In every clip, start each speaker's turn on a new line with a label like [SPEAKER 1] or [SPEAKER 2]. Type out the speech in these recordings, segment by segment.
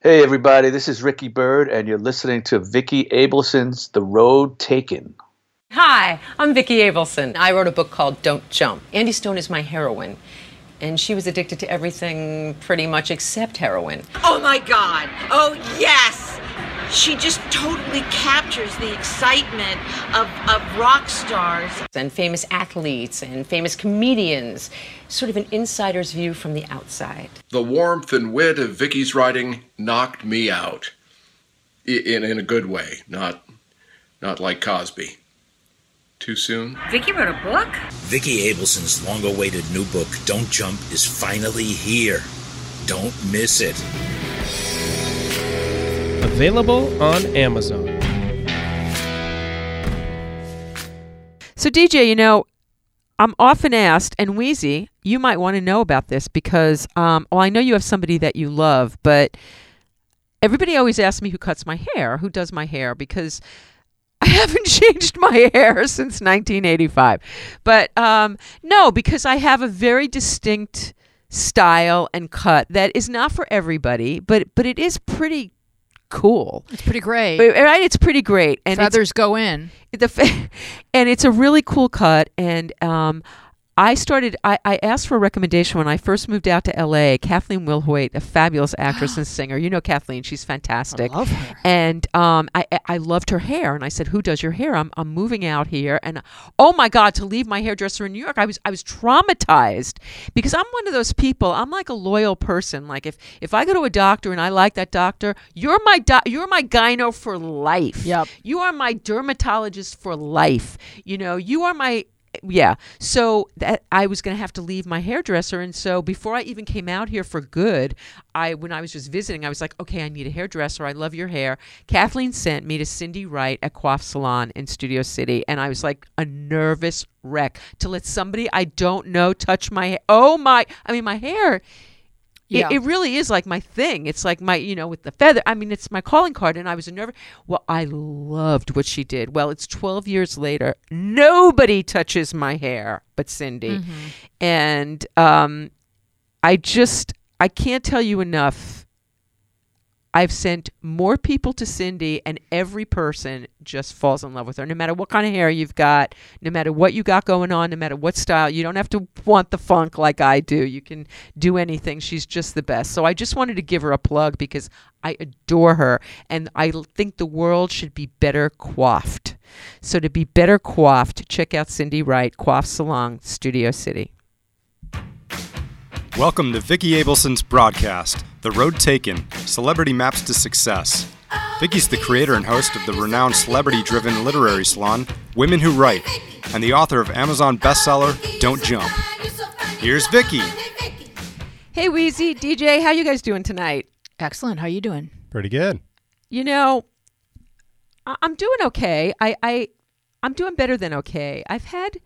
[SPEAKER 1] Hey, everybody, this is Ricky Byrd, and you're listening to Vicki Abelson's The Road Taken.
[SPEAKER 2] Hi, I'm Vicki Abelson. I wrote a book called Don't Jump. Andy Stone is my heroine, and she was addicted to everything pretty much except heroin.
[SPEAKER 3] Oh my God. Oh, yes. She just totally captures the excitement of, of rock stars.
[SPEAKER 2] And famous athletes and famous comedians, sort of an insider's view from the outside.
[SPEAKER 4] The warmth and wit of Vicki's writing knocked me out. In, in a good way, not, not like Cosby. Too soon?
[SPEAKER 3] Vicki wrote a book?
[SPEAKER 5] Vicki Abelson's long awaited new book, Don't Jump, is finally here. Don't miss it.
[SPEAKER 6] Available on Amazon.
[SPEAKER 7] So, DJ, you know, I'm often asked, and Wheezy, you might want to know about this because, um, well, I know you have somebody that you love, but everybody always asks me who cuts my hair, who does my hair, because I haven't changed my hair since 1985. But um, no, because I have a very distinct style and cut that is not for everybody, but but it is pretty cool.
[SPEAKER 8] It's pretty great.
[SPEAKER 7] Right? It's pretty great. And
[SPEAKER 8] Feathers go in.
[SPEAKER 7] the and it's a really cool cut and um I started I, I asked for a recommendation when I first moved out to LA. Kathleen Wilhoite, a fabulous actress and singer. You know Kathleen, she's fantastic.
[SPEAKER 8] I love her.
[SPEAKER 7] And um I I- loved her hair and I said, Who does your hair? I'm I'm moving out here and oh my god, to leave my hairdresser in New York, I was I was traumatized because I'm one of those people, I'm like a loyal person. Like if if I go to a doctor and I like that doctor, you're my doc you're my gyno for life.
[SPEAKER 8] Yep.
[SPEAKER 7] You are my dermatologist for life. You know, you are my yeah. So that I was going to have to leave my hairdresser and so before I even came out here for good, I when I was just visiting, I was like, "Okay, I need a hairdresser. I love your hair." Kathleen sent me to Cindy Wright at Coif Salon in Studio City and I was like a nervous wreck to let somebody I don't know touch my. Oh my, I mean my hair
[SPEAKER 8] Yeah.
[SPEAKER 7] it, it really is like my thing. It's like my, you know, with the feather. I mean, it's my calling card, and I was a nervous. Well, I loved what she did. Well, it's 12 years later. Nobody touches my hair but Cindy. And um, I just, I can't tell you enough. I've sent more people to Cindy, and every person just falls in love with her. No matter what kind of hair you've got, no matter what you got going on, no matter what style, you don't have to want the funk like I do. You can do anything. She's just the best. So I just wanted to give her a plug because I adore her, and I think the world should be better coiffed. So to be better coiffed, check out Cindy Wright, Coif Salon, Studio City.
[SPEAKER 9] Welcome to Vicki Abelson's broadcast, The Road Taken Celebrity Maps to Success. Vicki's the creator and host of the renowned celebrity driven literary salon, Women Who Write, and the author of Amazon bestseller, Don't Jump. Here's Vicki.
[SPEAKER 7] Hey, Wheezy, DJ, how you guys doing tonight?
[SPEAKER 8] Excellent. How you doing?
[SPEAKER 6] Pretty good.
[SPEAKER 7] You know, I- I'm doing okay. I, I, I'm doing better than okay. I've had,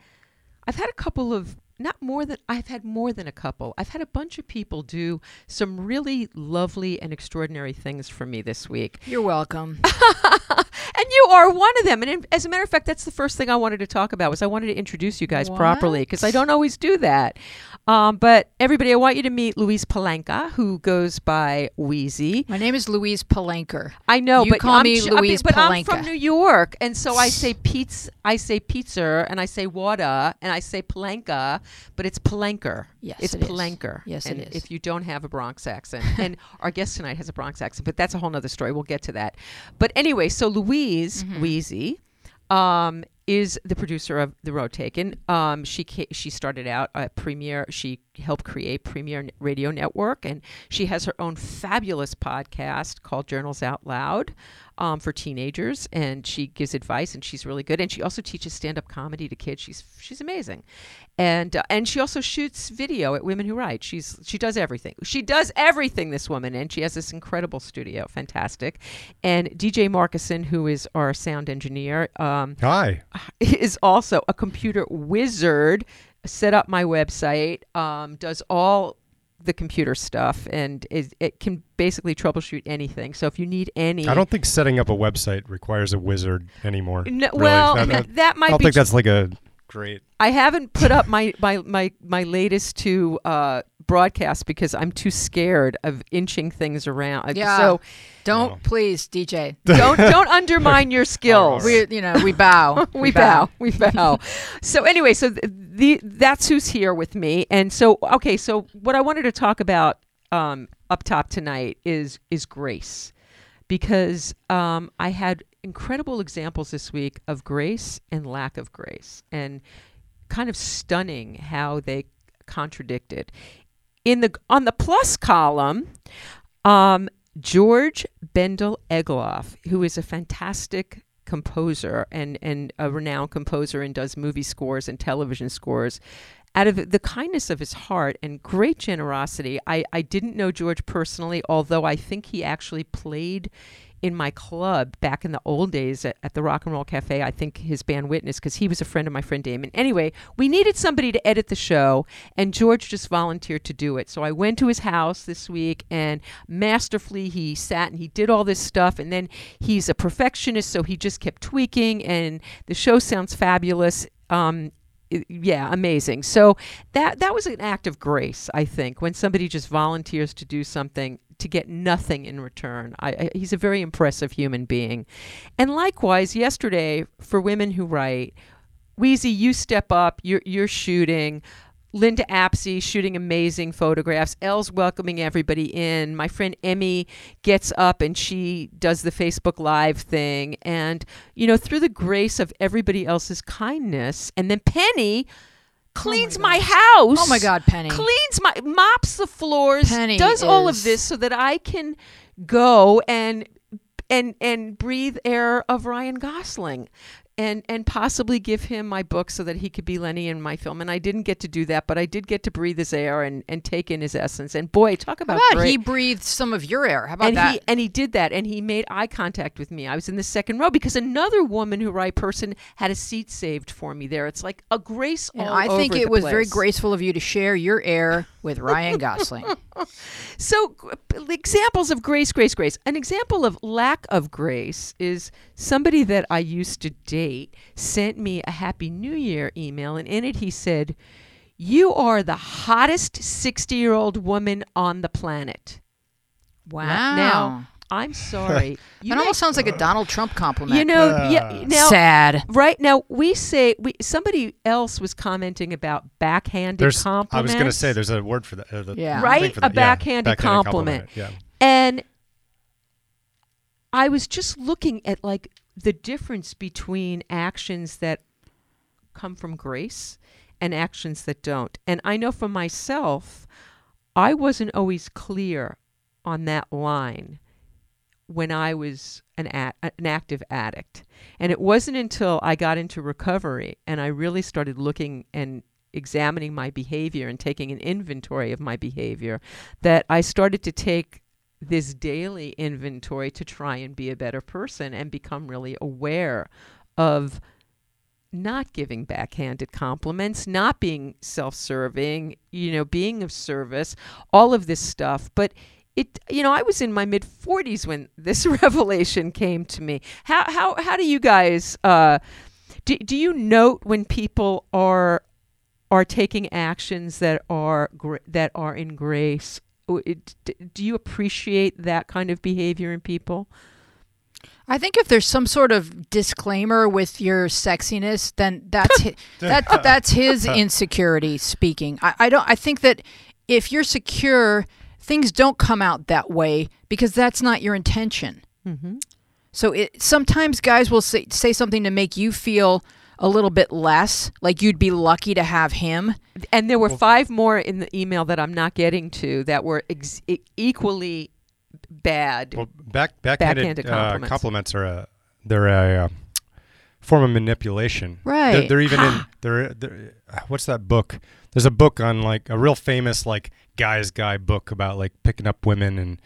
[SPEAKER 7] I've had a couple of not more than I've had more than a couple. I've had a bunch of people do some really lovely and extraordinary things for me this week.
[SPEAKER 8] You're welcome.
[SPEAKER 7] And you are one of them. And in, as a matter of fact, that's the first thing I wanted to talk about was I wanted to introduce you guys properly because I don't always do that. Um, but everybody, I want you to meet Louise Palenka, who goes by Wheezy.
[SPEAKER 8] My name is Louise Palenker.
[SPEAKER 7] I know,
[SPEAKER 8] You
[SPEAKER 7] but
[SPEAKER 8] call
[SPEAKER 7] I'm
[SPEAKER 8] me
[SPEAKER 7] j- I mean,
[SPEAKER 8] Louise
[SPEAKER 7] but I'm from New York, and so I say pizza, I say pizza, and I say water, and I say Palenka, but it's Palenker.
[SPEAKER 8] Yes,
[SPEAKER 7] it's
[SPEAKER 8] it is.
[SPEAKER 7] Palenker.
[SPEAKER 8] Yes, it
[SPEAKER 7] and
[SPEAKER 8] is.
[SPEAKER 7] If you don't have a Bronx accent, and our guest tonight has a Bronx accent, but that's a whole nother story. We'll get to that. But anyway, so Louise
[SPEAKER 8] Mm-hmm.
[SPEAKER 7] Wheezy. Um, is the producer of The Road Taken. Um, she ca- she started out at Premiere. She helped create Premiere Radio Network, and she has her own fabulous podcast called Journals Out Loud um, for teenagers. And she gives advice, and she's really good. And she also teaches stand up comedy to kids. She's she's amazing, and uh, and she also shoots video at Women Who Write. She's she does everything. She does everything. This woman, and she has this incredible studio, fantastic. And DJ Markison, who is our sound engineer. Um,
[SPEAKER 6] Hi.
[SPEAKER 7] is also a computer wizard. Set up my website, um, does all the computer stuff, and is, it can basically troubleshoot anything. So if you need any,
[SPEAKER 6] I don't think setting up a website requires a wizard anymore.
[SPEAKER 7] No,
[SPEAKER 6] really.
[SPEAKER 7] well,
[SPEAKER 6] I, I-
[SPEAKER 7] th- that might
[SPEAKER 6] I don't
[SPEAKER 7] be
[SPEAKER 6] think
[SPEAKER 7] tr-
[SPEAKER 6] that's like a great.
[SPEAKER 7] I haven't put up my my my my latest two uh, broadcast because I'm too scared of inching things around.
[SPEAKER 8] Yeah.
[SPEAKER 7] So
[SPEAKER 8] Don't please, DJ.
[SPEAKER 7] don't don't undermine your skills.
[SPEAKER 8] We, you know, we bow.
[SPEAKER 7] we bow. We bow. so anyway, so th- the that's who's here with me, and so okay, so what I wanted to talk about um, up top tonight is is grace, because um, I had incredible examples this week of grace and lack of grace, and kind of stunning how they contradicted. In the on the plus column, um, George Bendel Egloff, who is a fantastic composer and, and a renowned composer and does movie scores and television scores. Out of the kindness of his heart and great generosity, I, I didn't know George personally, although I think he actually played in my club back in the old days at, at the Rock and Roll Cafe. I think his band Witness, because he was a friend of my friend Damon. Anyway, we needed somebody to edit the show, and George just volunteered to do it. So I went to his house this week, and masterfully he sat and he did all this stuff. And then he's a perfectionist, so he just kept tweaking, and the show sounds fabulous. Um, yeah, amazing. So that that was an act of grace, I think, when somebody just volunteers to do something to get nothing in return. I, I, he's a very impressive human being. And likewise, yesterday for women who write, Wheezy, you step up. You're you're shooting. Linda Apsey shooting amazing photographs. Elle's welcoming everybody in. My friend Emmy gets up and she does the Facebook Live thing. And, you know, through the grace of everybody else's kindness, and then Penny cleans oh my, house.
[SPEAKER 8] Oh my God, Penny.
[SPEAKER 7] Cleans my, mops the floors,
[SPEAKER 8] Penny
[SPEAKER 7] does all of this so that I can go and and and breathe air of Ryan Gosling and and possibly give him my book so that he could be Lenny in my film and I didn't get to do that but I did get to breathe his air and and take in his essence and boy talk about
[SPEAKER 8] How about
[SPEAKER 7] great.
[SPEAKER 8] he breathed some of your air? How about
[SPEAKER 7] and
[SPEAKER 8] that?
[SPEAKER 7] he and he did that and he made eye contact with me. I was in the second row because another woman who write person had a seat saved for me there. It's like a grace
[SPEAKER 8] and I think it
[SPEAKER 7] the
[SPEAKER 8] was very graceful of you to share your air with Ryan Gosling.
[SPEAKER 7] So, examples of grace, grace, grace. An example of lack of grace is somebody that I used to date sent me a Happy New Year email, and in it he said, You are the hottest 60 year old woman on the planet.
[SPEAKER 8] Wow.
[SPEAKER 7] Now, I'm sorry. You
[SPEAKER 8] that
[SPEAKER 7] may-
[SPEAKER 8] almost sounds like a Donald Trump compliment.
[SPEAKER 7] You know, yeah. Now,
[SPEAKER 8] Sad.
[SPEAKER 7] Right now, we say we. Somebody else was commenting about backhanded
[SPEAKER 6] There's, I was going to say there's a word for that. Uh, the
[SPEAKER 8] Yeah.
[SPEAKER 6] thing
[SPEAKER 7] right?
[SPEAKER 6] for
[SPEAKER 7] A
[SPEAKER 6] that. Yeah,
[SPEAKER 7] backhanded, compliment.
[SPEAKER 6] Yeah.
[SPEAKER 7] And I was just looking at like the difference between actions that come from grace and actions that don't. And I know for myself, I wasn't always clear on that line when I was an an active addict. And it wasn't until I got into recovery and I really started looking and examining my behavior and taking an inventory of my behavior that I started to take this daily inventory to try and be a better person and become really aware of not giving backhanded compliments, not being self-serving, you know, being of service, all of this stuff. But it, you know, I was in my mid 40s when this revelation came to me. How how how do you guys uh, do, do you note when people are are taking actions that are gra- that are in grace? It- Do you appreciate that kind of behavior in people?
[SPEAKER 8] I think if there's some sort of disclaimer with your sexiness, then that's hi- that that's his insecurity speaking. I, I don't. I think that if you're secure, things don't come out that way because that's not your intention.
[SPEAKER 7] Mm-hmm.
[SPEAKER 8] So it sometimes guys will say say something to make you feel a little bit less, like you'd be lucky to have him.
[SPEAKER 7] And there were five more in the email that I'm not getting to that were ex- equally bad.
[SPEAKER 6] Well, back backhanded,
[SPEAKER 7] Backhanded
[SPEAKER 6] uh,
[SPEAKER 7] compliments.
[SPEAKER 6] compliments are a they're a uh, form of manipulation. They're,
[SPEAKER 8] Right.
[SPEAKER 6] they're even in they're, they're what's that book? There's a book on like a real famous like guy's guy book about like picking up women and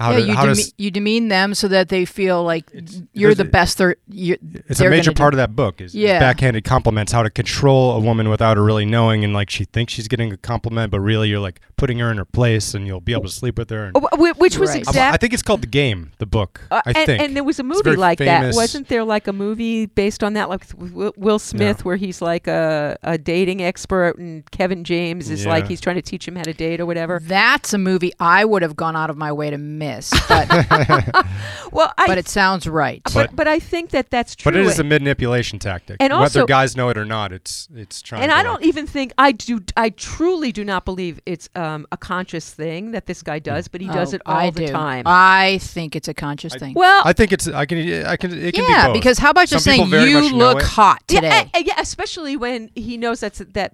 [SPEAKER 6] how
[SPEAKER 8] yeah,
[SPEAKER 6] to
[SPEAKER 8] you,
[SPEAKER 6] how
[SPEAKER 8] deme-
[SPEAKER 6] to. s-
[SPEAKER 8] you demean them so that they feel like you're the best. They're you're,
[SPEAKER 6] It's
[SPEAKER 8] they're
[SPEAKER 6] a major part
[SPEAKER 8] do.
[SPEAKER 6] of that book is, is
[SPEAKER 8] Yeah.
[SPEAKER 6] backhanded compliments, how to control a woman without her really knowing, and like she thinks she's getting a compliment, but really you're like putting her in her place, and you'll be able to sleep with her. And,
[SPEAKER 7] Oh, which was
[SPEAKER 8] Right.
[SPEAKER 6] I-
[SPEAKER 7] exactly.
[SPEAKER 6] I think it's called The Game, the book.
[SPEAKER 7] Uh,
[SPEAKER 6] I
[SPEAKER 7] and,
[SPEAKER 6] think.
[SPEAKER 7] and there was a movie like
[SPEAKER 6] famous.
[SPEAKER 7] that, wasn't there? Like a movie based on that, like Will- Will Smith, where he's like a, a dating expert, and Kevin James is like he's trying to teach him how to date or whatever.
[SPEAKER 8] That's a movie I would have gone out of my way to miss, but
[SPEAKER 7] Well, I
[SPEAKER 8] but it sounds right.
[SPEAKER 7] but, but I think that that's true.
[SPEAKER 6] But it is a manipulation tactic.
[SPEAKER 7] And
[SPEAKER 6] Whether
[SPEAKER 7] also-
[SPEAKER 6] guys know it or not, it's it's trying.
[SPEAKER 7] and
[SPEAKER 6] to
[SPEAKER 7] I don't even think I do. I truly do not believe it's um, a conscious thing that this guy does, but he does
[SPEAKER 8] Oh,
[SPEAKER 7] it all
[SPEAKER 8] I
[SPEAKER 7] the
[SPEAKER 8] do.
[SPEAKER 7] time.
[SPEAKER 8] I think it's a conscious thing.
[SPEAKER 7] well,
[SPEAKER 6] I think it's. I can. I can. It can
[SPEAKER 8] yeah,
[SPEAKER 6] be both.
[SPEAKER 8] because how about just
[SPEAKER 6] Some people
[SPEAKER 8] saying you look
[SPEAKER 6] it.
[SPEAKER 8] hot
[SPEAKER 7] yeah,
[SPEAKER 8] today?
[SPEAKER 7] uh, uh, yeah, especially when he knows that's that.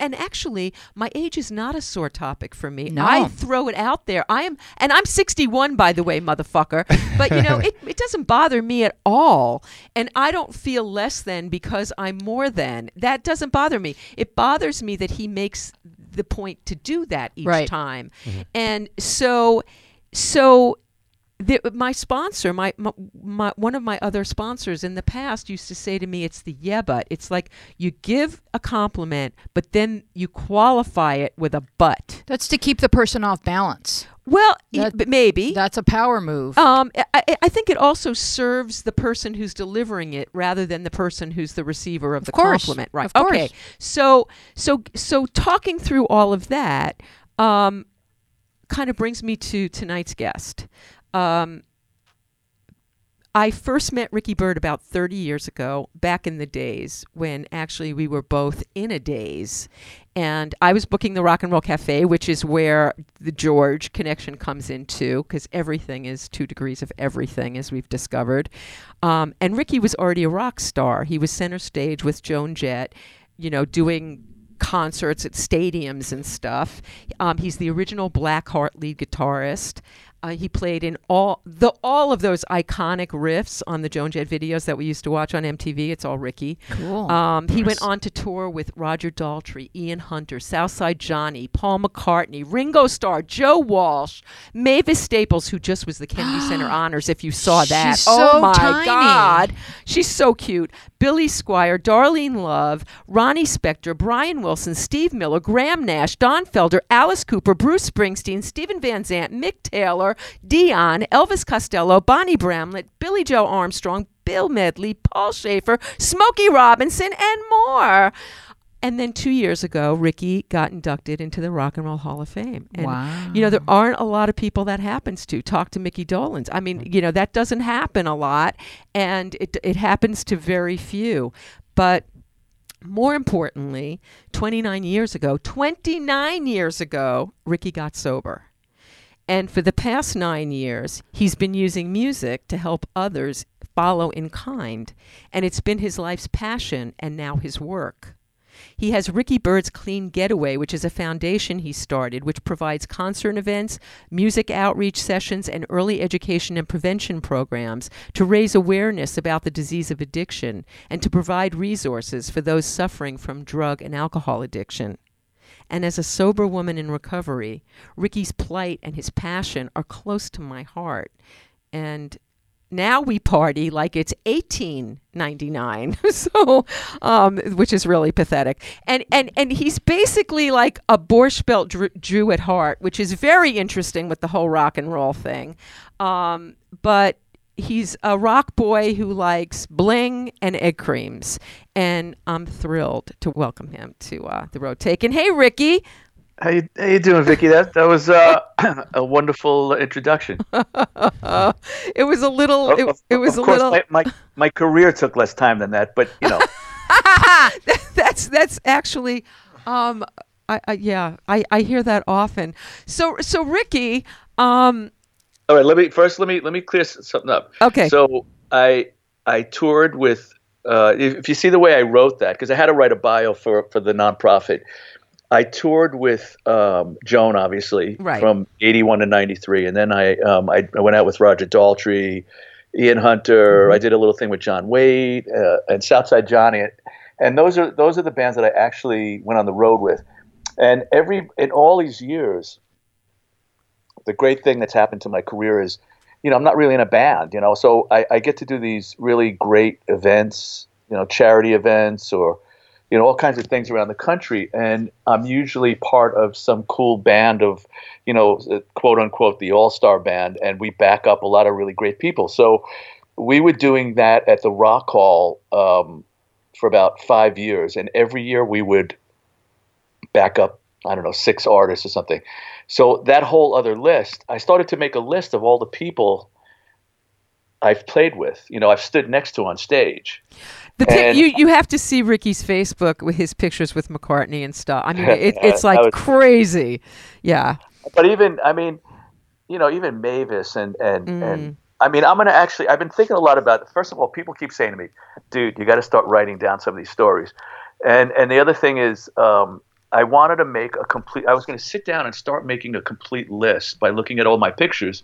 [SPEAKER 7] And actually, my age is not a sore topic for me.
[SPEAKER 8] No.
[SPEAKER 7] I throw it out there. I am, and I'm 61, by the way, motherfucker. But you know, it, it doesn't bother me at all, and I don't feel less than because I'm more than. That doesn't bother me. It bothers me that he makes the point to do that each
[SPEAKER 8] Right.
[SPEAKER 7] time, mm-hmm. and so, so the, my sponsor, my, my, my one of my other sponsors in the past used to say to me, "It's the yeah, but." It's like you give a compliment, but then you qualify it with a but.
[SPEAKER 8] That's to keep the person off balance.
[SPEAKER 7] Well,
[SPEAKER 8] That-
[SPEAKER 7] maybe.
[SPEAKER 8] That's a power move.
[SPEAKER 7] um, I, I- think it also serves the person who's delivering it rather than the person who's the receiver of the
[SPEAKER 8] course,
[SPEAKER 7] compliment, right?
[SPEAKER 8] of course.
[SPEAKER 7] Okay. So, so, so talking through all of that, um, kind of brings me to tonight's guest. Um, I first met Ricky Byrd about 30 years ago, back in the days when actually we were both in a daze. And I was booking the Rock and Roll Cafe, which is where the George connection comes into, because everything is two degrees of everything, as we've discovered. Um, and Ricky was already a rock star. He was center stage with Joan Jett, you know, doing concerts at stadiums and stuff. Um, he's the original Blackheart lead guitarist. Uh, he played in all the all of those iconic riffs on the Joan Jett videos that we used to watch on MTV. It's all Ricky.
[SPEAKER 8] Cool.
[SPEAKER 7] Um, he went on to tour with Roger Daltrey, Ian Hunter, Southside Johnny, Paul McCartney, Ringo Starr, Joe Walsh, Mavis Staples, who just was the Kennedy Center Honors. If you saw that,
[SPEAKER 8] She's
[SPEAKER 7] oh
[SPEAKER 8] so
[SPEAKER 7] my
[SPEAKER 8] tiny.
[SPEAKER 7] God, she's so cute. Billy Squier, Darlene Love, Ronnie Spector, Brian Wilson, Steve Miller, Graham Nash, Don Felder, Alice Cooper, Bruce Springsteen, Stephen Van Zandt, Mick Taylor, Dion, Elvis Costello, Bonnie Bramlett, Billie Joe Armstrong, Bill Medley, Paul Shaffer, Smokey Robinson, and more. And then two years ago, Ricky got inducted into the Rock and Roll Hall of Fame. And,
[SPEAKER 8] Wow.
[SPEAKER 7] You know, there aren't a lot of people that happens to. Talk to Micky Dolenz. I mean, you know, that doesn't happen a lot, and it, it happens to very few. But more importantly, 29 years ago, 29 years ago, Ricky got sober. And for the past nine years, he's been using music to help others follow in kind. And it's been his life's passion and now his work. He has Ricky Byrd's Clean Getaway, which is a foundation he started, which provides concert events, music outreach sessions, and early education and prevention programs to raise awareness about the disease of addiction and to provide resources for those suffering from drug and alcohol addiction. And as a sober woman in recovery, Ricky's plight and his passion are close to my heart. And now we party like it's 1899 so um, which is really pathetic and and and he's basically like a borscht belt Jew, Jew at heart which is very interesting with the whole rock and roll thing um, but he's a rock boy who likes bling and egg creams. And i'm thrilled to welcome him to uh, the road taken. Hey ricky.
[SPEAKER 1] How you, how you doing, Vicki? That that was uh, a wonderful introduction.
[SPEAKER 7] it was a little it,
[SPEAKER 1] of-
[SPEAKER 7] it was
[SPEAKER 1] of
[SPEAKER 7] a
[SPEAKER 1] course,
[SPEAKER 7] little
[SPEAKER 1] my, my my career took less time than that, but you know,
[SPEAKER 7] that's that's actually um I, I yeah I, I hear that often. So so ricky um
[SPEAKER 1] all right. Let me first let me let me clear something up.
[SPEAKER 7] Okay.
[SPEAKER 1] So I I toured with. Uh, if, you see the way I wrote that, because I had to write a bio for for the nonprofit, I toured with um, Joan, obviously,
[SPEAKER 7] Right.
[SPEAKER 1] from '81 to '93, and then I um, I, I went out with Roger Daltrey, Ian Hunter. I did a little thing with John Wade uh, and Southside Johnny, and those are those are the bands that I actually went on the road with. And every in all these years, the great thing that's happened to my career is, you know, I'm not really in a band, you know, so I, I get to do these really great events, you know, charity events or, you know, all kinds of things around the country, and I'm usually part of some cool band of, you know, quote unquote the all star band, and we back up a lot of really great people. So we were doing that at the Rock Hall um, for about five years, and every year we would back up I don't know six artists or something. So that whole other list, I started to make a list of all the people I've played with. You know, I've stood next to on stage.
[SPEAKER 7] The pi-
[SPEAKER 1] And-
[SPEAKER 7] you you have to see Ricky's Facebook with his pictures with McCartney and stuff. I mean, it, it's like
[SPEAKER 1] was-
[SPEAKER 7] crazy. Yeah.
[SPEAKER 1] But even I mean, you know, even Mavis and and
[SPEAKER 7] Mm.
[SPEAKER 1] and I mean, I'm gonna actually. I've been thinking a lot about. First of all, people keep saying to me, "Dude, you got to start writing down some of these stories." And and the other thing is, um, I wanted to make a complete. I was going to sit down and start making a complete list by looking at all my pictures,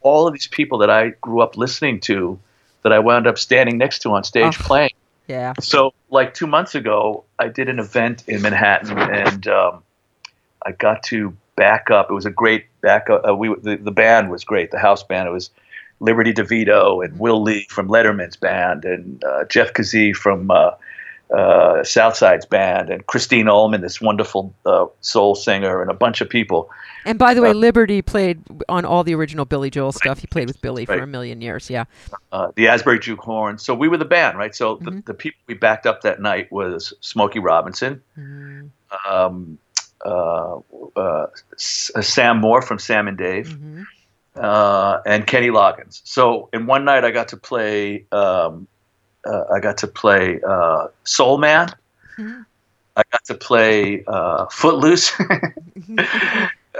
[SPEAKER 1] all of these people that I grew up listening to, that I wound up standing next to on stage
[SPEAKER 7] Oh.
[SPEAKER 1] playing.
[SPEAKER 7] Yeah.
[SPEAKER 1] So, like two months ago, I did an event in Manhattan, and um, I got to back up. It was a great backup. Uh, we the, the band was great. The house band. It was Liberty DeVito and Will Lee from Letterman's band, and uh, Jeff Kazee from uh, uh, Southside's band, and Christine Ohlman, this wonderful uh, soul singer, and a bunch of people.
[SPEAKER 7] And by the way,
[SPEAKER 1] Uh,
[SPEAKER 7] Liberty played on all the original Billy Joel stuff. He played with Billy for a million years. Yeah.
[SPEAKER 1] uh, the Asbury Juke Horn. So we were the band, right? So
[SPEAKER 7] Mm-hmm.
[SPEAKER 1] the, the people we backed up that night was Smokey Robinson,
[SPEAKER 7] Mm-hmm.
[SPEAKER 1] um, uh, uh, uh, Sam Moore from Sam and Dave,
[SPEAKER 7] Mm-hmm.
[SPEAKER 1] uh, and Kenny Loggins. So in one night I got to play. Um, uh, I got to play uh, Soul Man.
[SPEAKER 7] Mm-hmm.
[SPEAKER 1] I got to play uh, Footloose.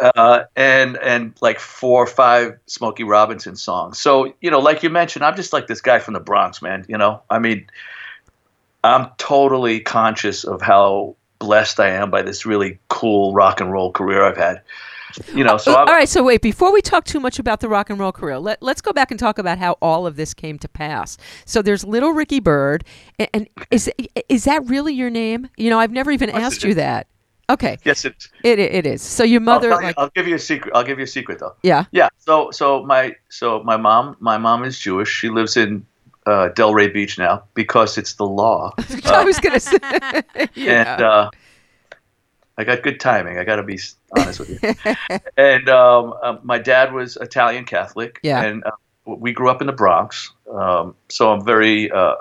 [SPEAKER 1] uh, and and like four or five Smokey Robinson songs. So you know, like you mentioned, I'm just like this guy from the Bronx, man. You know, I mean, I'm totally conscious of how blessed I am by this really cool rock and roll career I've had. You know, so
[SPEAKER 7] Uh,
[SPEAKER 1] I'm,
[SPEAKER 7] all right. So wait, before we talk too much about the rock and roll career, let, let's go back and talk about how all of this came to pass. So there's Little Ricky Byrd, and, and is is that really your name? You know, I've never even asked you that. Okay,
[SPEAKER 1] yes, it's.
[SPEAKER 7] it it is. So your
[SPEAKER 1] I'll,
[SPEAKER 7] mother,
[SPEAKER 1] you-
[SPEAKER 7] like,
[SPEAKER 1] I'll give you a secret. I'll give you a secret though.
[SPEAKER 7] yeah.
[SPEAKER 1] Yeah. So so my so my mom my mom is Jewish. She lives in uh, Delray Beach now because it's the law.
[SPEAKER 7] I was gonna say, yeah.
[SPEAKER 1] and uh, I got good timing. I got to be honest with you. and um, um, my dad was Italian Catholic.
[SPEAKER 7] Yeah.
[SPEAKER 1] And uh, we grew up in the Bronx, um, so I'm very, uh,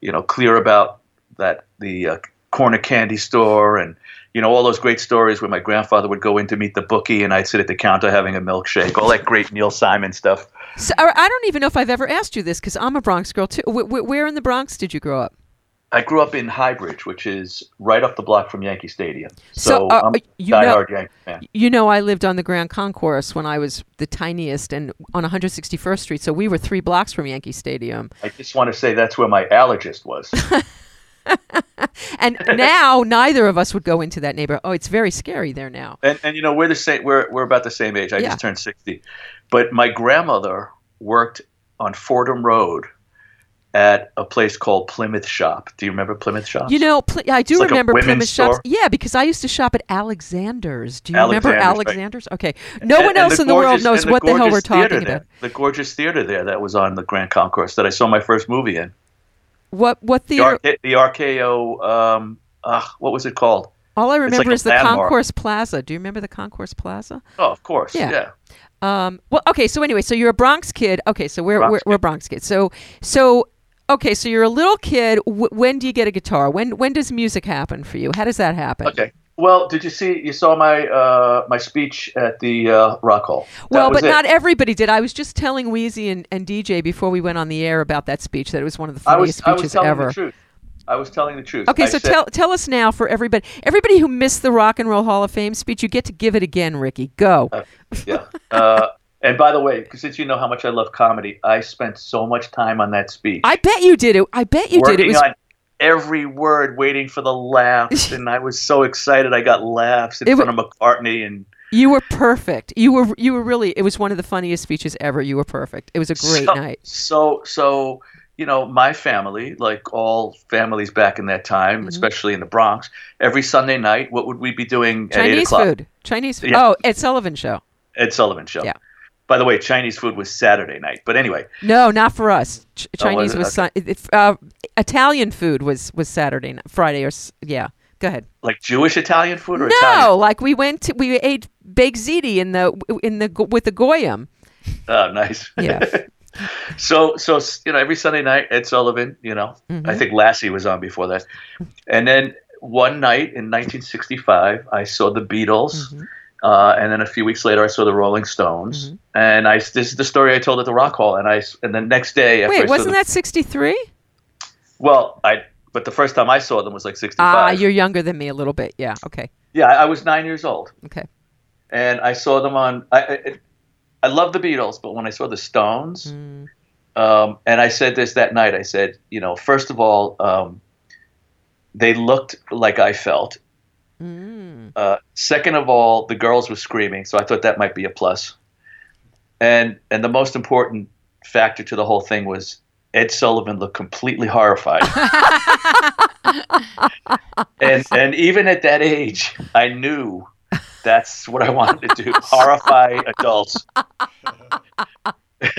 [SPEAKER 1] you know, clear about that the uh, corner candy store and you know all those great stories where my grandfather would go in to meet the bookie and I'd sit at the counter having a milkshake. All that great Neil Simon stuff.
[SPEAKER 7] So, I don't even know if I've ever asked you this because I'm a Bronx girl too. Wh- wh- where in the Bronx did you grow up?
[SPEAKER 1] I grew up in Highbridge, which is right up the block from Yankee Stadium.
[SPEAKER 7] So,
[SPEAKER 1] So,
[SPEAKER 7] uh,
[SPEAKER 1] I'm a
[SPEAKER 7] you know-
[SPEAKER 1] Yankee fan.
[SPEAKER 7] You know, I lived on the Grand Concourse when I was the tiniest, and on 161st Street. So we were three blocks from Yankee Stadium.
[SPEAKER 1] I just want to say that's where my allergist was.
[SPEAKER 7] And now neither of us would go into that neighborhood. Oh, it's very scary there now.
[SPEAKER 1] and and you know we're the same. We're we're about the same age. I
[SPEAKER 7] Yeah.
[SPEAKER 1] just turned sixty, but my grandmother worked on Fordham Road at a place called Plymouth Shop. Do you remember Plymouth Shop?
[SPEAKER 7] You know, pl- I do
[SPEAKER 1] It's like
[SPEAKER 7] remember Plymouth shops. Yeah, because I used to shop at Alexander's. Do you remember
[SPEAKER 1] Alexander's, right.
[SPEAKER 7] Okay. No
[SPEAKER 1] And-
[SPEAKER 7] one
[SPEAKER 1] and
[SPEAKER 7] else in the world knows
[SPEAKER 1] and
[SPEAKER 7] what the hell we're talking
[SPEAKER 1] there.
[SPEAKER 7] about.
[SPEAKER 1] The gorgeous theater there that was on the Grand Concourse that I saw my first movie in.
[SPEAKER 7] What what
[SPEAKER 1] The,
[SPEAKER 7] theater?
[SPEAKER 1] RK, the RKO. Um, uh, what was it called?
[SPEAKER 7] All I remember
[SPEAKER 1] a
[SPEAKER 7] is the
[SPEAKER 1] landmark.
[SPEAKER 7] Concourse Plaza. Do you remember the Concourse Plaza?
[SPEAKER 1] Oh, of course.
[SPEAKER 7] Yeah.
[SPEAKER 1] yeah.
[SPEAKER 7] Um, well, okay. So anyway, so you're a Bronx kid. Okay, so we're
[SPEAKER 1] Bronx
[SPEAKER 7] we're, we're Bronx kids. So so okay, so you're a little kid. W- when do you get a guitar? When when does music happen for you? How does that happen?
[SPEAKER 1] Okay. Well, did you see? You saw my uh, my speech at the uh, Rock Hall. That
[SPEAKER 7] Well, but not everybody did. I was just telling Wheezy and, and DJ before we went on the air about that speech that it was one of the
[SPEAKER 1] I
[SPEAKER 7] funniest
[SPEAKER 1] was I was
[SPEAKER 7] speeches
[SPEAKER 1] telling
[SPEAKER 7] ever.
[SPEAKER 1] the truth. I was telling the truth.
[SPEAKER 7] Okay,
[SPEAKER 1] I
[SPEAKER 7] so
[SPEAKER 1] said-
[SPEAKER 7] tell tell us now for everybody everybody who missed the Rock and Roll Hall of Fame speech, you get to give it again, Ricky. Go.
[SPEAKER 1] yeah. Uh, and by the way, since you know how much I love comedy, I spent so much time on that speech.
[SPEAKER 7] I bet you did it. I bet you did. It was
[SPEAKER 1] on every word, waiting for the laughs, and I was so excited. I got laughs in
[SPEAKER 7] It
[SPEAKER 1] front of McCartney, and
[SPEAKER 7] you were perfect. You were you were really it was one of the funniest speeches ever. You were perfect. It was a great
[SPEAKER 1] so,
[SPEAKER 7] night.
[SPEAKER 1] So, so you know, my family, like all families back in that time,
[SPEAKER 7] Mm-hmm.
[SPEAKER 1] especially in the Bronx, every Sunday night, what would we be doing at eight
[SPEAKER 7] Chinese
[SPEAKER 1] o'clock?
[SPEAKER 7] food. Chinese food.
[SPEAKER 1] Yeah.
[SPEAKER 7] Oh, Ed Sullivan show.
[SPEAKER 1] Ed Sullivan Show.
[SPEAKER 7] Yeah.
[SPEAKER 1] By the way, Chinese food was Saturday night. But anyway,
[SPEAKER 7] No, not for us. Ch-
[SPEAKER 1] Oh,
[SPEAKER 7] Chinese
[SPEAKER 1] was it?
[SPEAKER 7] was it- it- uh, Italian food was was Saturday, night, Friday or yeah. Go ahead.
[SPEAKER 1] like Jewish Italian food or
[SPEAKER 7] No,
[SPEAKER 1] Italian?
[SPEAKER 7] like we went to we ate baked ziti in the in the with the goyim.
[SPEAKER 1] Oh, nice.
[SPEAKER 7] Yeah.
[SPEAKER 1] so, so you know, every Sunday night, Ed Sullivan. You know,
[SPEAKER 7] Mm-hmm.
[SPEAKER 1] I think Lassie was on before that. And then one night in 1965, I saw the Beatles.
[SPEAKER 7] Mm-hmm.
[SPEAKER 1] Uh, and then a few weeks later, I saw the Rolling Stones, and I. This is the story I told at the Rock Hall, and I. And the next day,
[SPEAKER 7] Wait, wasn't
[SPEAKER 1] the-
[SPEAKER 7] that sixty three?
[SPEAKER 1] Well, I. But the first time I saw them was like 65.
[SPEAKER 7] Ah, you're younger than me a little bit. Yeah. Okay.
[SPEAKER 1] yeah, I I was nine years old.
[SPEAKER 7] Okay.
[SPEAKER 1] and I saw them on. I, I, I love the Beatles, but when I saw the Stones,
[SPEAKER 7] Mm.
[SPEAKER 1] um, and I said this that night, I said, you know, first of all, um, they looked like I felt.
[SPEAKER 7] Mm.
[SPEAKER 1] Uh, second of all, the girls were screaming, so I thought that might be a plus. And and the most important factor to the whole thing was Ed Sullivan looked completely horrified. and and even at that age, I knew that's what I wanted to do: horrify adults.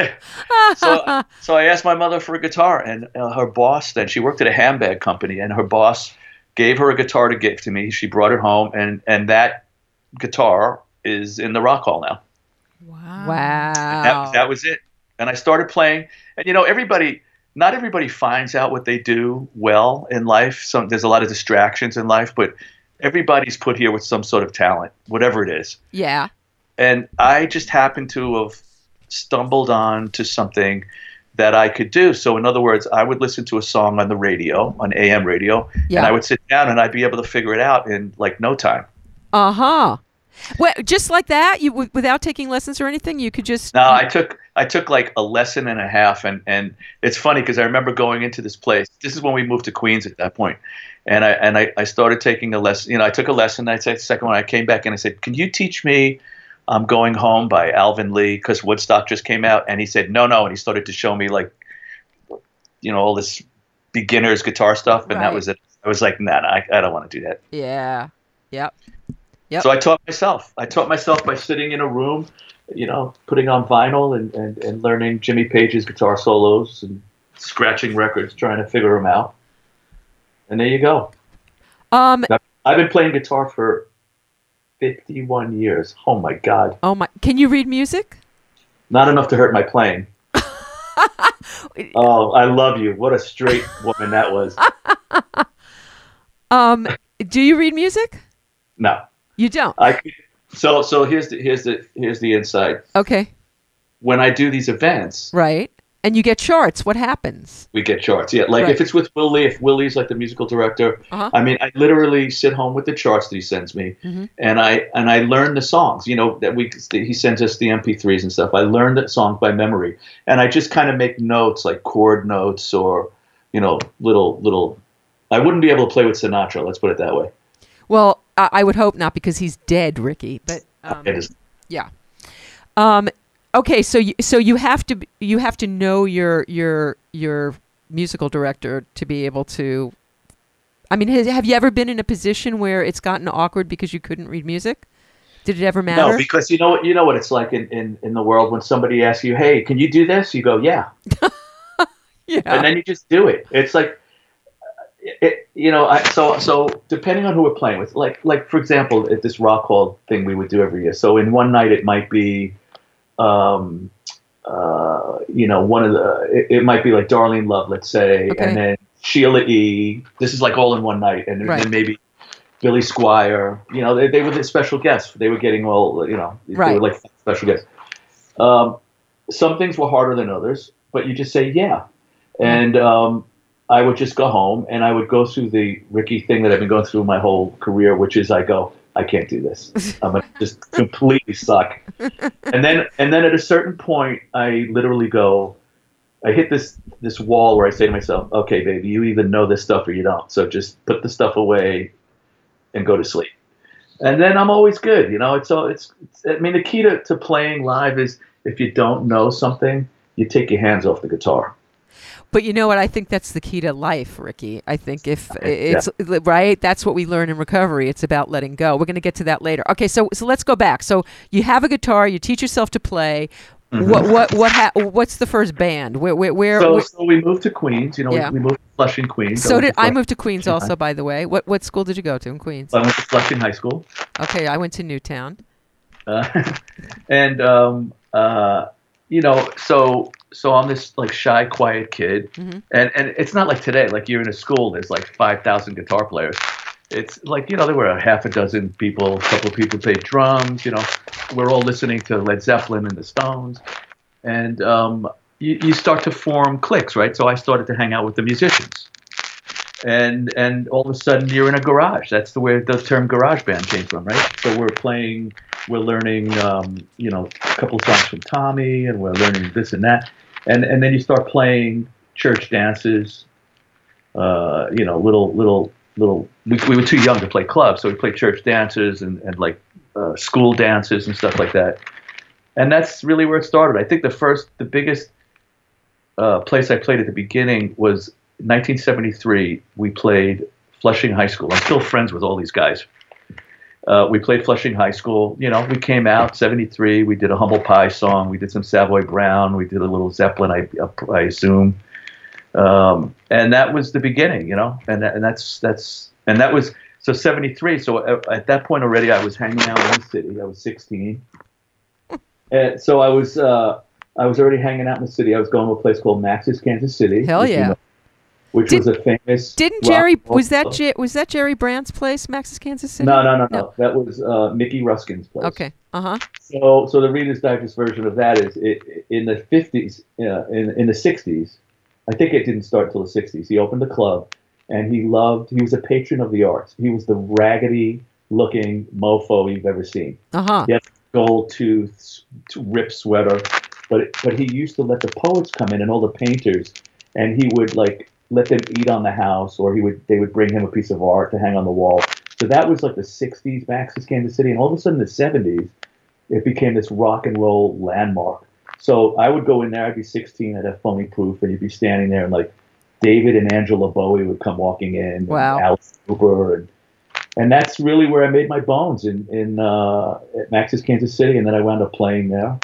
[SPEAKER 1] so so I asked my mother for a guitar, and uh, her boss then she worked at a handbag company, and her boss gave her a guitar to give to me. She brought it home, and and that guitar is in the Rock Hall now.
[SPEAKER 8] Wow.
[SPEAKER 7] Wow.
[SPEAKER 1] That, that was it. And I started playing. And you know, everybody, not everybody finds out what they do well in life. Some there's a lot of distractions in life, but everybody's put here with some sort of talent, whatever it is.
[SPEAKER 7] yeah.
[SPEAKER 1] And I just happened to have stumbled on to something that I could do. So in other words, I would listen to a song on the radio, on AM radio,
[SPEAKER 7] Yeah.
[SPEAKER 1] and I would sit down and I'd be able to figure it out in like no time.
[SPEAKER 7] Uh huh. Well, just like that, you w- without taking lessons or anything, you could just.
[SPEAKER 1] No, I took I took like a lesson and a half, and and it's funny because I remember going into this place. This is when we moved to Queens at that point, and I and I, I started taking a lesson. You know, I took a lesson. I said second one. I came back and I said, "Can you teach me?" I'm going home by Alvin Lee because Woodstock just came out, and he said no, no, and he started to show me like, you know, all this beginners guitar stuff, and
[SPEAKER 7] Right.
[SPEAKER 1] that was it. I was like, nah, nah I, I don't want to do that.
[SPEAKER 7] Yeah. Yep. Yep.
[SPEAKER 1] So I taught myself. I taught myself by sitting in a room, you know, putting on vinyl and, and, and learning Jimmy Page's guitar solos and scratching records, trying to figure them out. And there you go.
[SPEAKER 7] Um.
[SPEAKER 1] I've been playing guitar for 51 years. Oh my God.
[SPEAKER 7] Oh my. Can you read music?
[SPEAKER 1] Not enough to hurt my playing. oh, I love you. What a straight woman that was.
[SPEAKER 7] Um. Do you read music?
[SPEAKER 1] No.
[SPEAKER 7] You don't.
[SPEAKER 1] I so so here's the here's the here's the inside.
[SPEAKER 7] Okay.
[SPEAKER 1] When I do these events,
[SPEAKER 7] Right. And you get charts. What happens?
[SPEAKER 1] we get charts. Yeah, like
[SPEAKER 7] Right.
[SPEAKER 1] if it's with Willie, if Willie's like the musical director,
[SPEAKER 7] Uh-huh.
[SPEAKER 1] I mean, I literally sit home with the charts that he sends me,
[SPEAKER 7] Mhm.
[SPEAKER 1] and I and I learn the songs. You know that we he sends us the MP3s and stuff. I learn the songs by memory, and I just kind of make notes like chord notes or you know little little. I wouldn't be able to play with Sinatra. Let's put it that way.
[SPEAKER 7] Well, I, I would hope not because he's dead, Ricky. But um,
[SPEAKER 1] It is.
[SPEAKER 7] yeah. Um. Okay. So you so you have to you have to know your your your musical director to be able to. I mean, has, have you ever been in a position where it's gotten awkward because you couldn't read music? Did it ever matter?
[SPEAKER 1] No, because you know what you know what it's like in, in, in the world when somebody asks you, "Hey, can you do this?" You go, "Yeah,"
[SPEAKER 7] yeah.
[SPEAKER 1] and then you just do it. It's like, uh, it, you know, I, so so depending on who we're playing with, like like for example, at this rock hall thing we would do every year. So in one night it might be, um, uh, you know, one of the it, it might be like Darlene Love, let's say,
[SPEAKER 7] Okay.
[SPEAKER 1] and then Sheila E. This is like all in one night, and
[SPEAKER 7] Right.
[SPEAKER 1] then maybe. Billy Squier, you know, they, they were the special guests. They were getting all, you know, they were like special guests. Um, some things were harder than others, but you just say yeah. And um, I would just go home and I would go through the Ricky thing that I've been going through my whole career, which is I go, I can't do this. I'm gonna just completely suck. And then and then at a certain point, I literally go, I hit this this wall where I say to myself, okay, baby, you either know this stuff or you don't. So just put the stuff away and go to sleep. And then I'm always good. You know, it's all it's, it's I mean, the key to, to playing live is if you don't know something, you take your hands off the guitar.
[SPEAKER 7] But you know what? I think that's the key to life, Ricky. I think if it's right, that's what we learn in recovery. It's about letting go. We're going to get to that later. Okay, so so let's go back. So you have a guitar. You teach yourself to play.
[SPEAKER 1] Mm-hmm.
[SPEAKER 7] What what what? Ha- what's the first band? Where where? where,
[SPEAKER 1] So,
[SPEAKER 7] where-
[SPEAKER 1] so we moved to Queens. You know,
[SPEAKER 7] Yeah.
[SPEAKER 1] we, we moved to Flushing, Queens.
[SPEAKER 7] so
[SPEAKER 1] went
[SPEAKER 7] did I
[SPEAKER 1] Flushing-
[SPEAKER 7] move to Queens also, by the way. What what school did you go to in Queens?
[SPEAKER 1] I went to Flushing High School.
[SPEAKER 7] Okay, I went to Newtown.
[SPEAKER 1] Uh, and um, uh, you know, so so I'm this like shy, quiet kid,
[SPEAKER 7] Mhm.
[SPEAKER 1] and and it's not like today. Like you're in a school, there's like five thousand guitar players. It's like you know there were a half a dozen people, a couple of people played drums. You know, we're all listening to Led Zeppelin and the Stones, and um, you, you start to form cliques, right? So I started to hang out with the musicians. And and all of a sudden you're in a garage. That's the way the term garage band came from, right? So we're playing we're learning, um, you know, a couple songs from Tommy, and we're learning this and that, and and then you start playing church dances, uh, you know, little little little. We, we were too young to play clubs, so we played church dances and and like uh, school dances and stuff like that, and that's really where it started. I think the first, the biggest uh, place I played at the beginning was 1973. We played Flushing High School. I'm still friends with all these guys. Uh, we played Flushing High School. You know, we came out 73. We did a Humble Pie song. We did some Savoy Brown. We did a little Zeppelin, I, I assume. Um, and that was the beginning, you know, and that, and that's that's and that was so 73. So at, at that point already, I was hanging out in the city. I was 16, and so I was uh, I was already hanging out in the city. I was going to a place called Max's Kansas City.
[SPEAKER 7] Hell
[SPEAKER 1] which, you
[SPEAKER 7] yeah.
[SPEAKER 1] know, which
[SPEAKER 7] Did-
[SPEAKER 1] was a famous.
[SPEAKER 7] Didn't Jerry was that was that Jerry Brandt's place, Max's Kansas City?
[SPEAKER 1] No, no, no, no, That was uh, Mickey Ruskin's place.
[SPEAKER 7] Okay. Uh huh.
[SPEAKER 1] So, so the Reader's Digest version of that is it, in the 50s, uh, in, in the 60s. I think it didn't start till the 60s. He opened a club, and he loved. He was a patron of the arts. He was the raggedy looking mofo you've ever seen.
[SPEAKER 7] Uh huh.
[SPEAKER 1] He had gold tooth, rip sweater, but but he used to let the poets come in and all the painters, and he would like let them eat on the house, or he would they would bring him a piece of art to hang on the wall. So that was like the '60s Max's Kansas City, and all of a sudden the '70s, it became this rock and roll landmark. So I would go in there. I'd be 16. I'd have phony proof, and you'd be standing there, and like David and Angela Bowie would come walking in.
[SPEAKER 7] Wow.
[SPEAKER 1] And Alice Cooper, and and that's really where I made my bones in in uh, at Max's Kansas City, and then I wound up playing there.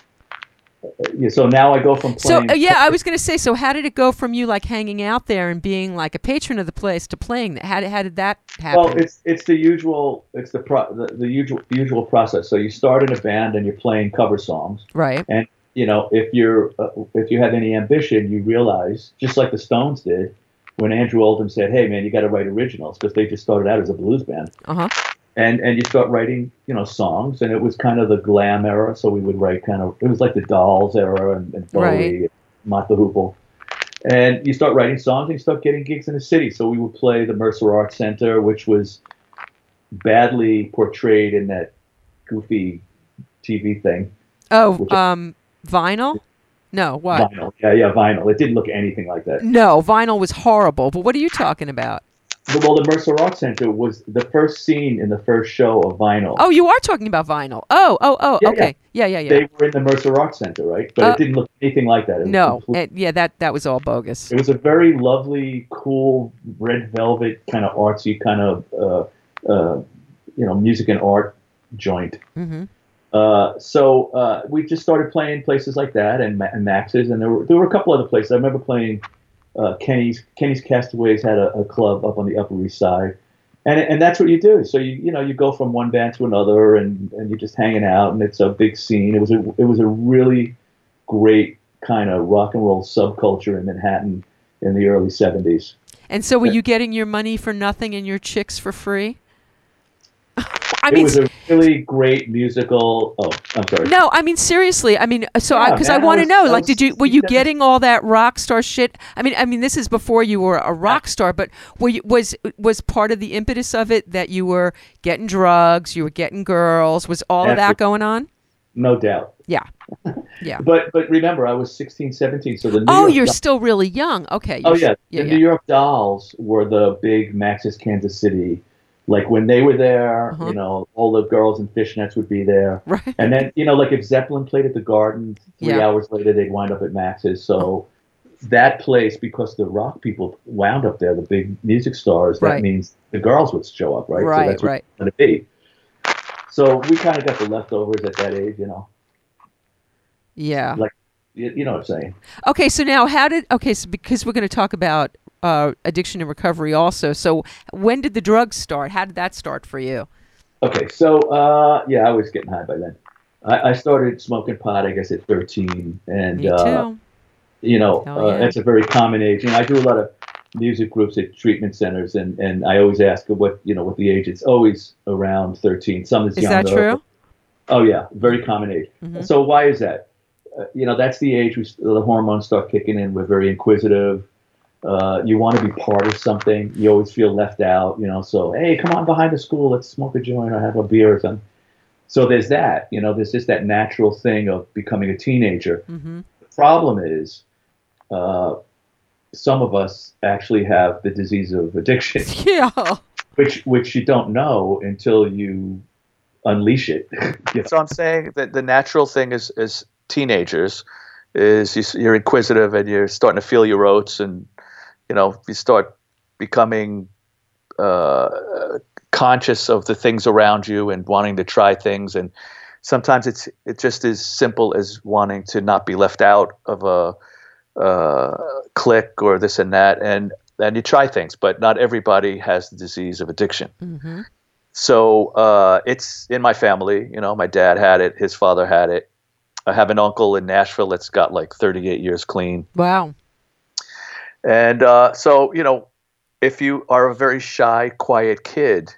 [SPEAKER 1] Yeah, so now I go from
[SPEAKER 7] So
[SPEAKER 1] playing.
[SPEAKER 7] uh, yeah, I was going to say. So how did it go from you like hanging out there and being like a patron of the place to playing? How did how did that happen?
[SPEAKER 1] Well, it's it's the usual it's the pro, the, the usual usual process. So you start in a band and you're playing cover songs,
[SPEAKER 7] right.
[SPEAKER 1] and you know if you're uh, if you have any ambition, you realize just like the Stones did when Andrew Oldham said, "Hey man, you got to write originals," because they just started out as a blues band.
[SPEAKER 7] Uh huh.
[SPEAKER 1] And and you start writing you know songs and it was kind of the glam era so we would write kind of it was like the dolls era and, and Bowie
[SPEAKER 7] Right.
[SPEAKER 1] and Hoople and you start writing songs and you start getting gigs in the city so we would play the Mercer Arts Center which was badly portrayed in that goofy TV thing
[SPEAKER 7] Oh, um, vinyl. No, what?
[SPEAKER 1] vinyl yeah yeah vinyl it didn't look anything like that
[SPEAKER 7] No, vinyl was horrible. But what are you talking about?
[SPEAKER 1] Well the Mercer Rock Center was the first scene in the first show of vinyl
[SPEAKER 7] Oh, you are talking about vinyl. Oh, oh, oh.
[SPEAKER 1] Yeah,
[SPEAKER 7] okay. Yeah, yeah, yeah.
[SPEAKER 1] they were in the Mercer Rock Center right but
[SPEAKER 7] Uh,
[SPEAKER 1] it didn't look anything like that It
[SPEAKER 7] no, eh, yeah, that that was all bogus.
[SPEAKER 1] It was a very lovely, cool, red velvet kind of artsy kind of, uh, uh, you know, music and art joint.
[SPEAKER 7] hmm
[SPEAKER 1] Uh, so uh, we just started playing places like that and, and Max's, and there were there were a couple other places. I remember playing uh, Kenny's Kenny's Castaways had a, a club up on the Upper East Side, and and that's what you do. So you you know you go from one band to another, and, and you're just hanging out, and it's a big scene. It was a it was a really great kind of rock and roll subculture in Manhattan in the early '70s.
[SPEAKER 7] And so, were you getting your money for nothing and your chicks for free? I
[SPEAKER 1] it was a really great musical. Oh, I'm sorry.
[SPEAKER 7] no, I mean seriously. I mean, so I
[SPEAKER 1] Yeah,
[SPEAKER 7] because I
[SPEAKER 1] I
[SPEAKER 7] want to know, like, did you were you getting all that rock star shit? I mean, I mean, this is before you were a rock star, but were you, was was part of the impetus of it that you were getting drugs, you were getting girls, was all of that going on?
[SPEAKER 1] No doubt.
[SPEAKER 7] Yeah, yeah.
[SPEAKER 1] But but remember, I was 16, 17, so the New
[SPEAKER 7] oh,
[SPEAKER 1] York
[SPEAKER 7] you're still really young. Okay.
[SPEAKER 1] oh yeah,
[SPEAKER 7] yeah,
[SPEAKER 1] the
[SPEAKER 7] yeah.
[SPEAKER 1] New York Dolls were the big Max's Kansas City. Like when they were there,
[SPEAKER 7] Uh-huh.
[SPEAKER 1] you know, all the girls in fishnets would be there.
[SPEAKER 7] Right.
[SPEAKER 1] And then, you know, like if Zeppelin played at the Garden, three
[SPEAKER 7] Yeah.
[SPEAKER 1] hours later they'd wind up at Max's. So,
[SPEAKER 10] that place because the rock people wound up there, the big music stars. That
[SPEAKER 7] Right.
[SPEAKER 10] means the girls would show up, right?
[SPEAKER 7] Right,
[SPEAKER 10] so that's
[SPEAKER 7] right.
[SPEAKER 10] going to be. So we kind of got the leftovers at that age, you know.
[SPEAKER 7] Yeah.
[SPEAKER 10] Like, you, you know what I'm saying?
[SPEAKER 7] Okay, so now how did okay, so because we're going to talk about uh, addiction and recovery also. So when did the drugs start? How did that start for you?
[SPEAKER 10] Okay, so uh, yeah, I was getting high by then. I, I started smoking pot, I guess, at 13, and
[SPEAKER 7] Me
[SPEAKER 10] uh, you know, uh,
[SPEAKER 7] yeah.
[SPEAKER 10] it's a very common age. And I do a lot of music groups at treatment centers, and, and I always ask what you know what the age. It's always around 13. Some is
[SPEAKER 7] Is that
[SPEAKER 10] younger.
[SPEAKER 7] true?
[SPEAKER 10] Oh yeah, very common age.
[SPEAKER 7] Mhm.
[SPEAKER 10] So why is that? Uh, you know, that's the age we, the hormones start kicking in. We're very inquisitive. Uh, you want to be part of something. You always feel left out. You know, so hey, come on behind the school. Let's smoke a joint or have a beer or something. So there's that. You know, there's just that natural thing of becoming a teenager.
[SPEAKER 7] Mm-hmm.
[SPEAKER 10] The problem is, uh, some of us actually have the disease of addiction,
[SPEAKER 7] Yeah.
[SPEAKER 10] which which you don't know until you unleash it.
[SPEAKER 1] So I'm saying that the natural thing is is teenagers is you, s- you're inquisitive and you're starting to feel your oats and you know you start becoming uh, conscious of the things around you and wanting to try things and sometimes it's it's just as simple as wanting to not be left out of a uh, clique or this and that and and you try things but not everybody has the disease of addiction
[SPEAKER 7] Mm-hmm.
[SPEAKER 1] so uh, it's in my family. You know, my dad had it. His father had it. I have an uncle in Nashville that's got like 38 years clean.
[SPEAKER 7] Wow.
[SPEAKER 1] And uh, so, you know, if you are a very shy, quiet kid,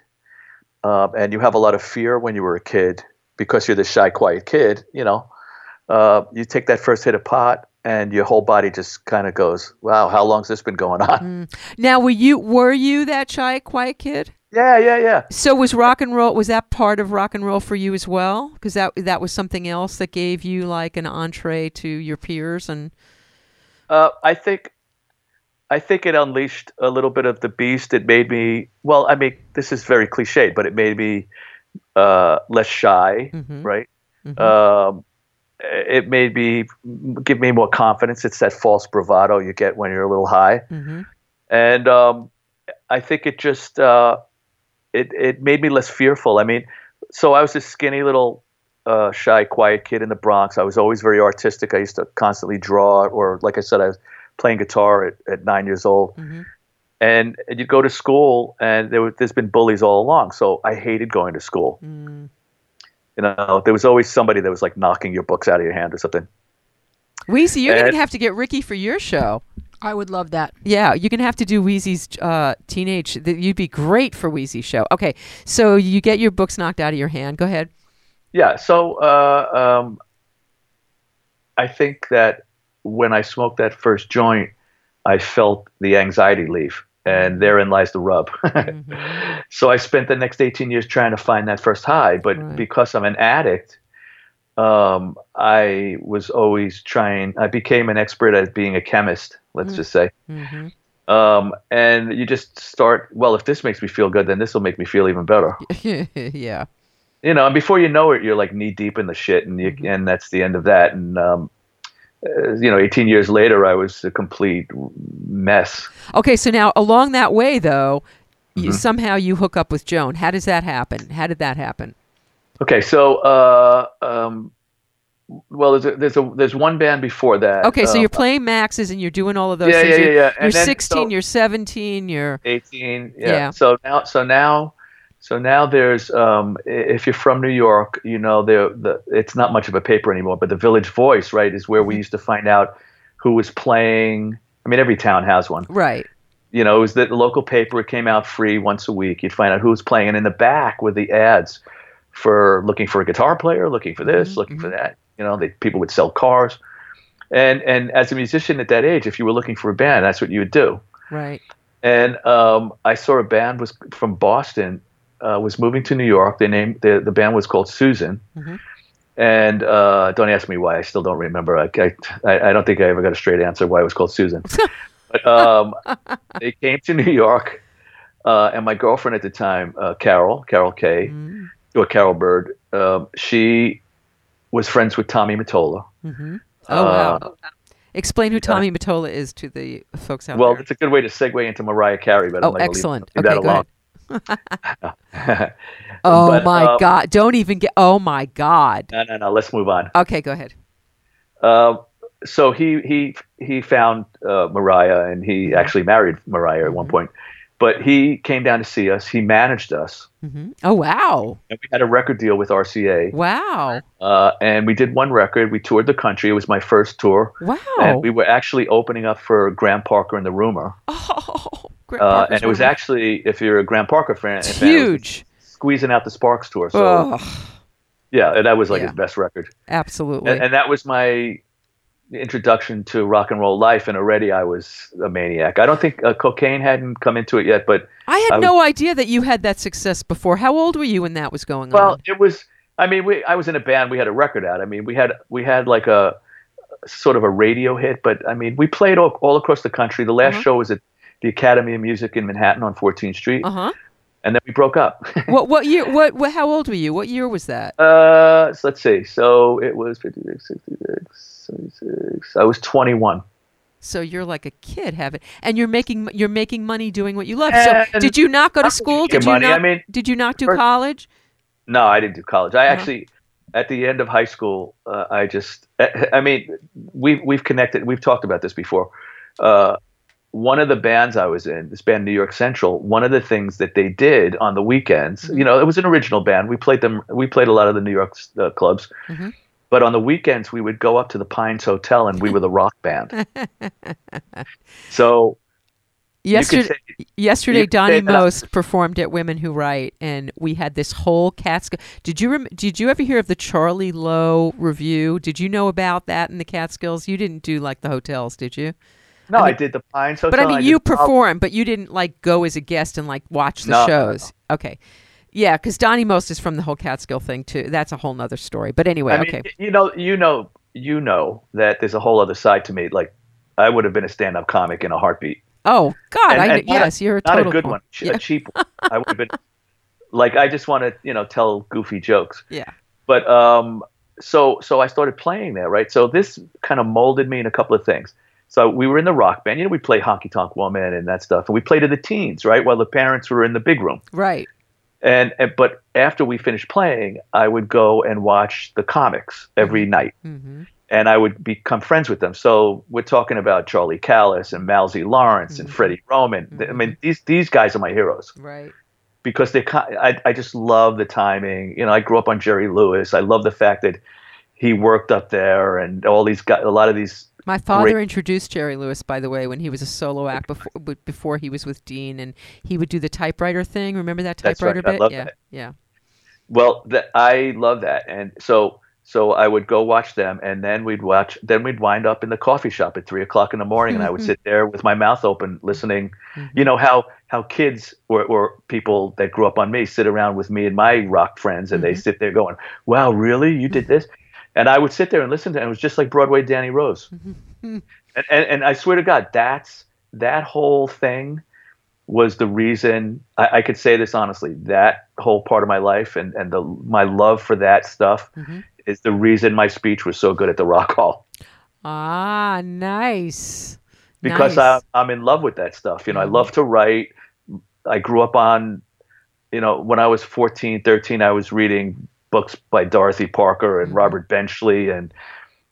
[SPEAKER 1] um, and you have a lot of fear when you were a kid because you're the shy, quiet kid, you know, uh, you take that first hit of pot and your whole body just kind of goes, wow, how long's this been going on?
[SPEAKER 7] Now, were you were you that shy, quiet kid?
[SPEAKER 1] Yeah, yeah, yeah.
[SPEAKER 7] So was rock and roll? Was that part of rock and roll for you as well? Because that that was something else that gave you like an entree to your peers and
[SPEAKER 1] Uh, I think, I think it unleashed a little bit of the beast. It made me well. I mean, this is very cliched, but it made me uh, less shy,
[SPEAKER 7] Mhm.
[SPEAKER 1] right?
[SPEAKER 7] Mhm.
[SPEAKER 1] Um, it made me give me more confidence. It's that false bravado you get when you're a little high,
[SPEAKER 7] Mhm.
[SPEAKER 1] and um, I think it just uh, it it made me less fearful. I mean, so I was this skinny little uh, shy, quiet kid in the Bronx. I was always very artistic. I used to constantly draw, or like I said, I was playing guitar at, at nine years old.
[SPEAKER 7] Mhm.
[SPEAKER 1] And, and you'd go to school, and there, were- there's been bullies all along. So I hated going to school.
[SPEAKER 7] Mm.
[SPEAKER 1] You know, there was always somebody that was like knocking your books out of your hand or something.
[SPEAKER 7] Wheezy, you're
[SPEAKER 1] And-
[SPEAKER 7] gonna have to get Ricky for your show.
[SPEAKER 8] I would love that.
[SPEAKER 7] Yeah, you're gonna have to do Wheezy's uh, teenage. That you'd be great for Wheezy's show. Okay, so you get your books knocked out of your hand. Go ahead.
[SPEAKER 1] Yeah. So uh, um, I think that when I smoked that first joint, I felt the anxiety leave, and therein lies the rub. so I spent the next 18 years trying to find that first high, but
[SPEAKER 7] Right.
[SPEAKER 1] because I'm an addict, um, I was always trying. I became an expert at being a chemist. Let's just say.
[SPEAKER 7] Mm-hmm.
[SPEAKER 1] Um, and you just start. Well, if this makes me feel good, then this will make me feel even better.
[SPEAKER 7] yeah.
[SPEAKER 1] you know, and before you know it, you're like knee deep in the shit, and you, and that's the end of that. And um, you know, 18 years later, I was a complete mess.
[SPEAKER 7] Okay, so now along that way though, you,
[SPEAKER 1] Mhm.
[SPEAKER 7] somehow you hook up with Joan. How does that happen? How did that happen?
[SPEAKER 1] Okay, so uh, um, well, there's a, there's a there's one band before that.
[SPEAKER 7] Okay, so
[SPEAKER 1] um,
[SPEAKER 7] you're playing Max's and you're doing all of those
[SPEAKER 1] Yeah,
[SPEAKER 7] things.
[SPEAKER 1] yeah,
[SPEAKER 7] You're,
[SPEAKER 1] yeah, yeah.
[SPEAKER 7] you're
[SPEAKER 1] And then-
[SPEAKER 7] 16,
[SPEAKER 1] so-
[SPEAKER 7] you're 17, you're
[SPEAKER 1] 18 yeah.
[SPEAKER 7] Yeah.
[SPEAKER 1] so now so now so now there's um if you're from new york you know there the it's not much of a paper anymore but the village voice right is where we
[SPEAKER 7] Mm-hmm.
[SPEAKER 1] used to find out who was playing. I mean every town has one.
[SPEAKER 7] Right.
[SPEAKER 1] you know it was the, the local paper it came out free once a week. You'd find out who was playing. And in the back were the ads for looking for a guitar player looking for this
[SPEAKER 7] Mm-hmm,
[SPEAKER 1] looking for that. You know they, people would sell cars. And and as a musician at that age if you were looking for a band that's what you would do.
[SPEAKER 7] Right.
[SPEAKER 1] and um, I saw a band was from Boston uh, was moving to New York. They named the the band was called Susan,
[SPEAKER 7] Mhm.
[SPEAKER 1] and uh, don't ask me why. I still don't remember. I, I I don't think I ever got a straight answer why it was called Susan. but um, they came to New York, uh, and my girlfriend at the time, uh, Carol Carol Kay
[SPEAKER 7] Mm,
[SPEAKER 1] or Carol Byrd, um, she was friends with Tommy Mottola.
[SPEAKER 7] Mm-hmm. Oh wow.
[SPEAKER 1] Uh,
[SPEAKER 7] Explain who Tommy Mottola is to the folks out
[SPEAKER 1] well,
[SPEAKER 7] there.
[SPEAKER 1] Well, it's a good way to segue into Mariah Carey, but
[SPEAKER 7] Oh,
[SPEAKER 1] I'm not gonna leave-
[SPEAKER 7] excellent. Okay,
[SPEAKER 1] that
[SPEAKER 7] go
[SPEAKER 1] alone.
[SPEAKER 7] oh
[SPEAKER 1] But,
[SPEAKER 7] my
[SPEAKER 1] uh,
[SPEAKER 7] God! Don't even get. Oh my God!
[SPEAKER 1] No, no, no. Let's move on.
[SPEAKER 7] Okay, go ahead.
[SPEAKER 1] Uh, so he he he found uh, Mariah, and he actually married Mariah at one
[SPEAKER 7] Mm-hmm.
[SPEAKER 1] point. But he came down to see us. He managed us,
[SPEAKER 7] hmm Oh wow!
[SPEAKER 1] and we had a record deal with RCA.
[SPEAKER 7] Wow!
[SPEAKER 1] Uh, and we did one record. We toured the country. It was my first tour.
[SPEAKER 7] Wow!
[SPEAKER 1] And we were actually opening up for Graham Parker and the Rumour.
[SPEAKER 7] oh,
[SPEAKER 1] Uh, and it was actually, if you're a Graham Parker fan,
[SPEAKER 7] It's
[SPEAKER 1] fan,
[SPEAKER 7] huge.
[SPEAKER 1] squeezing out the Sparks tour. So yeah, that was like
[SPEAKER 7] Yeah.
[SPEAKER 1] his best record.
[SPEAKER 7] absolutely.
[SPEAKER 1] And, and that was my introduction to rock and roll life. And already I was a maniac. I don't think uh, cocaine hadn't come into it yet, but
[SPEAKER 7] I had
[SPEAKER 1] I was-
[SPEAKER 7] no idea that you had that success before. How old were you when that was going
[SPEAKER 1] well,
[SPEAKER 7] on?
[SPEAKER 1] Well, it was. I mean, we, I was in a band. We had a record out. I mean, we had we had like a sort of a radio hit, but I mean, we played all, all across the country. The last
[SPEAKER 7] Uh-huh.
[SPEAKER 1] show was at the Academy of Music in Manhattan on 14th Street,
[SPEAKER 7] Uh huh.
[SPEAKER 1] and then we broke up.
[SPEAKER 7] what what year? What, what? How old were you? What year was that?
[SPEAKER 1] uh, so let's see. So it was 56, 66, 76. I was 21.
[SPEAKER 7] So you're like a kid, having, and you're making you're making money doing what you love. So did you not go to school? Did you
[SPEAKER 1] money.
[SPEAKER 7] not?
[SPEAKER 1] I mean,
[SPEAKER 7] did you not do
[SPEAKER 1] first-
[SPEAKER 7] college?
[SPEAKER 1] No, I didn't do college. I
[SPEAKER 7] Uh-huh.
[SPEAKER 1] actually, at the end of high school, uh, I just, I mean, we've we've connected. We've talked about this before. Uh, one of the bands I was in, this band New York Central, one of the things that they did on the weekends,
[SPEAKER 7] Mm-hmm.
[SPEAKER 1] you know, it was an original band. We played them. We played a lot of the New York uh, clubs.
[SPEAKER 7] Mhm.
[SPEAKER 1] But on the weekends, we would go up to the Pines Hotel, and we were the rock band. So
[SPEAKER 7] Yesterday,
[SPEAKER 1] say-
[SPEAKER 7] yesterday Donny
[SPEAKER 1] say that I-
[SPEAKER 7] Most performed at Women Who Write, and we had this whole Catskill. Did you rem- Did you ever hear of the Charlie Lowe review? Did you know about that in the Catskills? You didn't do like the hotels, did you?
[SPEAKER 1] No,
[SPEAKER 7] I
[SPEAKER 1] I, did the Pine Hotel.
[SPEAKER 7] But I mean,
[SPEAKER 1] did
[SPEAKER 7] you performed, but you didn't like go as a guest and like watch the
[SPEAKER 1] No, no,
[SPEAKER 7] shows. Okay. Yeah, because Donny Most is from the whole Catskill thing too. That's a whole nother story. But anyway,
[SPEAKER 1] I mean,
[SPEAKER 7] okay.
[SPEAKER 1] you know, you know, you know that there's a whole other side to me. Like, I would have been a stand-up comic in a heartbeat.
[SPEAKER 7] Oh God,
[SPEAKER 1] And-
[SPEAKER 7] I
[SPEAKER 1] and not a-
[SPEAKER 7] yes, you're a
[SPEAKER 1] Not
[SPEAKER 7] total
[SPEAKER 1] a good one,
[SPEAKER 7] Yeah.
[SPEAKER 1] a cheap one. I would have been like, I just want to, you know, tell goofy jokes.
[SPEAKER 7] Yeah.
[SPEAKER 1] But um, so so I started playing there, right? So this kind of molded me in a couple of things. So we were in the rock band. You know, we play Honky Tonk Woman and that stuff, and we played to the teens, right? While the parents were in the big room.
[SPEAKER 7] Right.
[SPEAKER 1] And, and but after we finished playing, I would go and watch the comics every night,
[SPEAKER 7] mm-hmm.
[SPEAKER 1] and I would become friends with them. So we're talking about Charlie Callas and Mal Z. Lawrence and
[SPEAKER 7] Mhm.
[SPEAKER 1] Freddie Roman. I mean, these these guys are my heroes
[SPEAKER 7] Right.
[SPEAKER 1] because they I I just love the timing. You know, I grew up on Jerry Lewis. I love the fact that he worked up there and all these guys. A lot of these.
[SPEAKER 7] My father
[SPEAKER 1] Great.
[SPEAKER 7] introduced Jerry Lewis, by the way, when he was a solo act before before he was with Dean, and he would do the typewriter thing. Remember that
[SPEAKER 1] right.
[SPEAKER 7] typewriter
[SPEAKER 1] I
[SPEAKER 7] bit? yeah,
[SPEAKER 1] that.
[SPEAKER 7] yeah.
[SPEAKER 1] Well, I love that, and so so I would go watch them, and then we'd watch. Then we'd wind up in the coffee shop at three o'clock in the morning, and I would mm-hmm. sit there with my mouth open, listening. Mm-hmm. You know how how kids or, or people that grew up on me sit around with me and my rock friends, and they mm-hmm. sit there going, "Wow, really? You did this?" And I would sit there and listen to it. And it was just like Broadway Danny Rose. and, and and I swear to God, that's that whole thing was the reason I, I could say this honestly. That whole part of my life and and the my love for that stuff
[SPEAKER 7] Mhm.
[SPEAKER 1] is the reason my speech was so good at the Rock Hall
[SPEAKER 7] Ah, nice.
[SPEAKER 1] because
[SPEAKER 7] nice.
[SPEAKER 1] I, I'm in love with that stuff. You know, I
[SPEAKER 7] Mhm.
[SPEAKER 1] love to write. I grew up on, you know, when I was 14, 13, I was reading books by Dorothy Parker and
[SPEAKER 7] Mhm.
[SPEAKER 1] Robert Benchley and,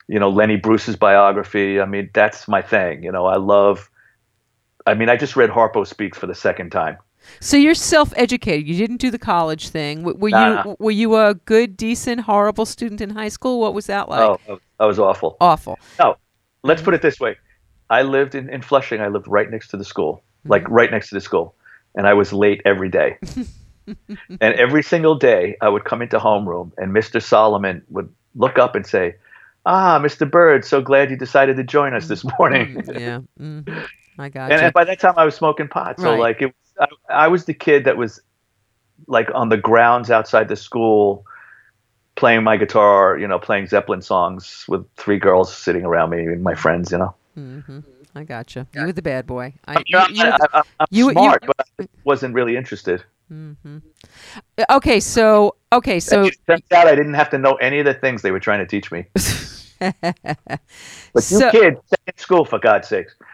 [SPEAKER 1] you know, Lenny Bruce's biography. I mean, that's my thing. You know, I love. I mean, I just read Harpo Speaks for the second time.
[SPEAKER 7] So you're self-educated. You didn't do the college thing. Were
[SPEAKER 1] Nah.
[SPEAKER 7] you were you a good, decent, horrible student in high school? What was that like?
[SPEAKER 1] oh, I was- I was awful.
[SPEAKER 7] Awful.
[SPEAKER 1] No, let's put it this way. I lived in, in Flushing. I lived right next to the school, like right next to the school. And I was late every day. and every single day, I would come into homeroom, and Mr. Solomon would look up and say, Ah, Mr. Byrd, so glad you decided to join us this morning. yeah.
[SPEAKER 7] Mm, yeah. hmm I got
[SPEAKER 1] and,
[SPEAKER 7] you.
[SPEAKER 1] and by that time, I was smoking pot. So,
[SPEAKER 7] Right.
[SPEAKER 1] like, it, I, I was the kid that was like on the grounds outside the school playing my guitar, you know, playing Zeppelin songs with three girls sitting around me and my friends, you know.
[SPEAKER 7] Mm-hmm. I got you. You were the bad boy. I,
[SPEAKER 1] I mean, I'm,
[SPEAKER 7] you- you
[SPEAKER 1] I, am
[SPEAKER 7] you- you-
[SPEAKER 1] smart, but I wasn't really interested.
[SPEAKER 7] Hmm Okay, so okay, so
[SPEAKER 1] it turns out I didn't have to know any of the things they were trying to teach me. But
[SPEAKER 7] So-
[SPEAKER 1] you kids, stay in school for God's sakes.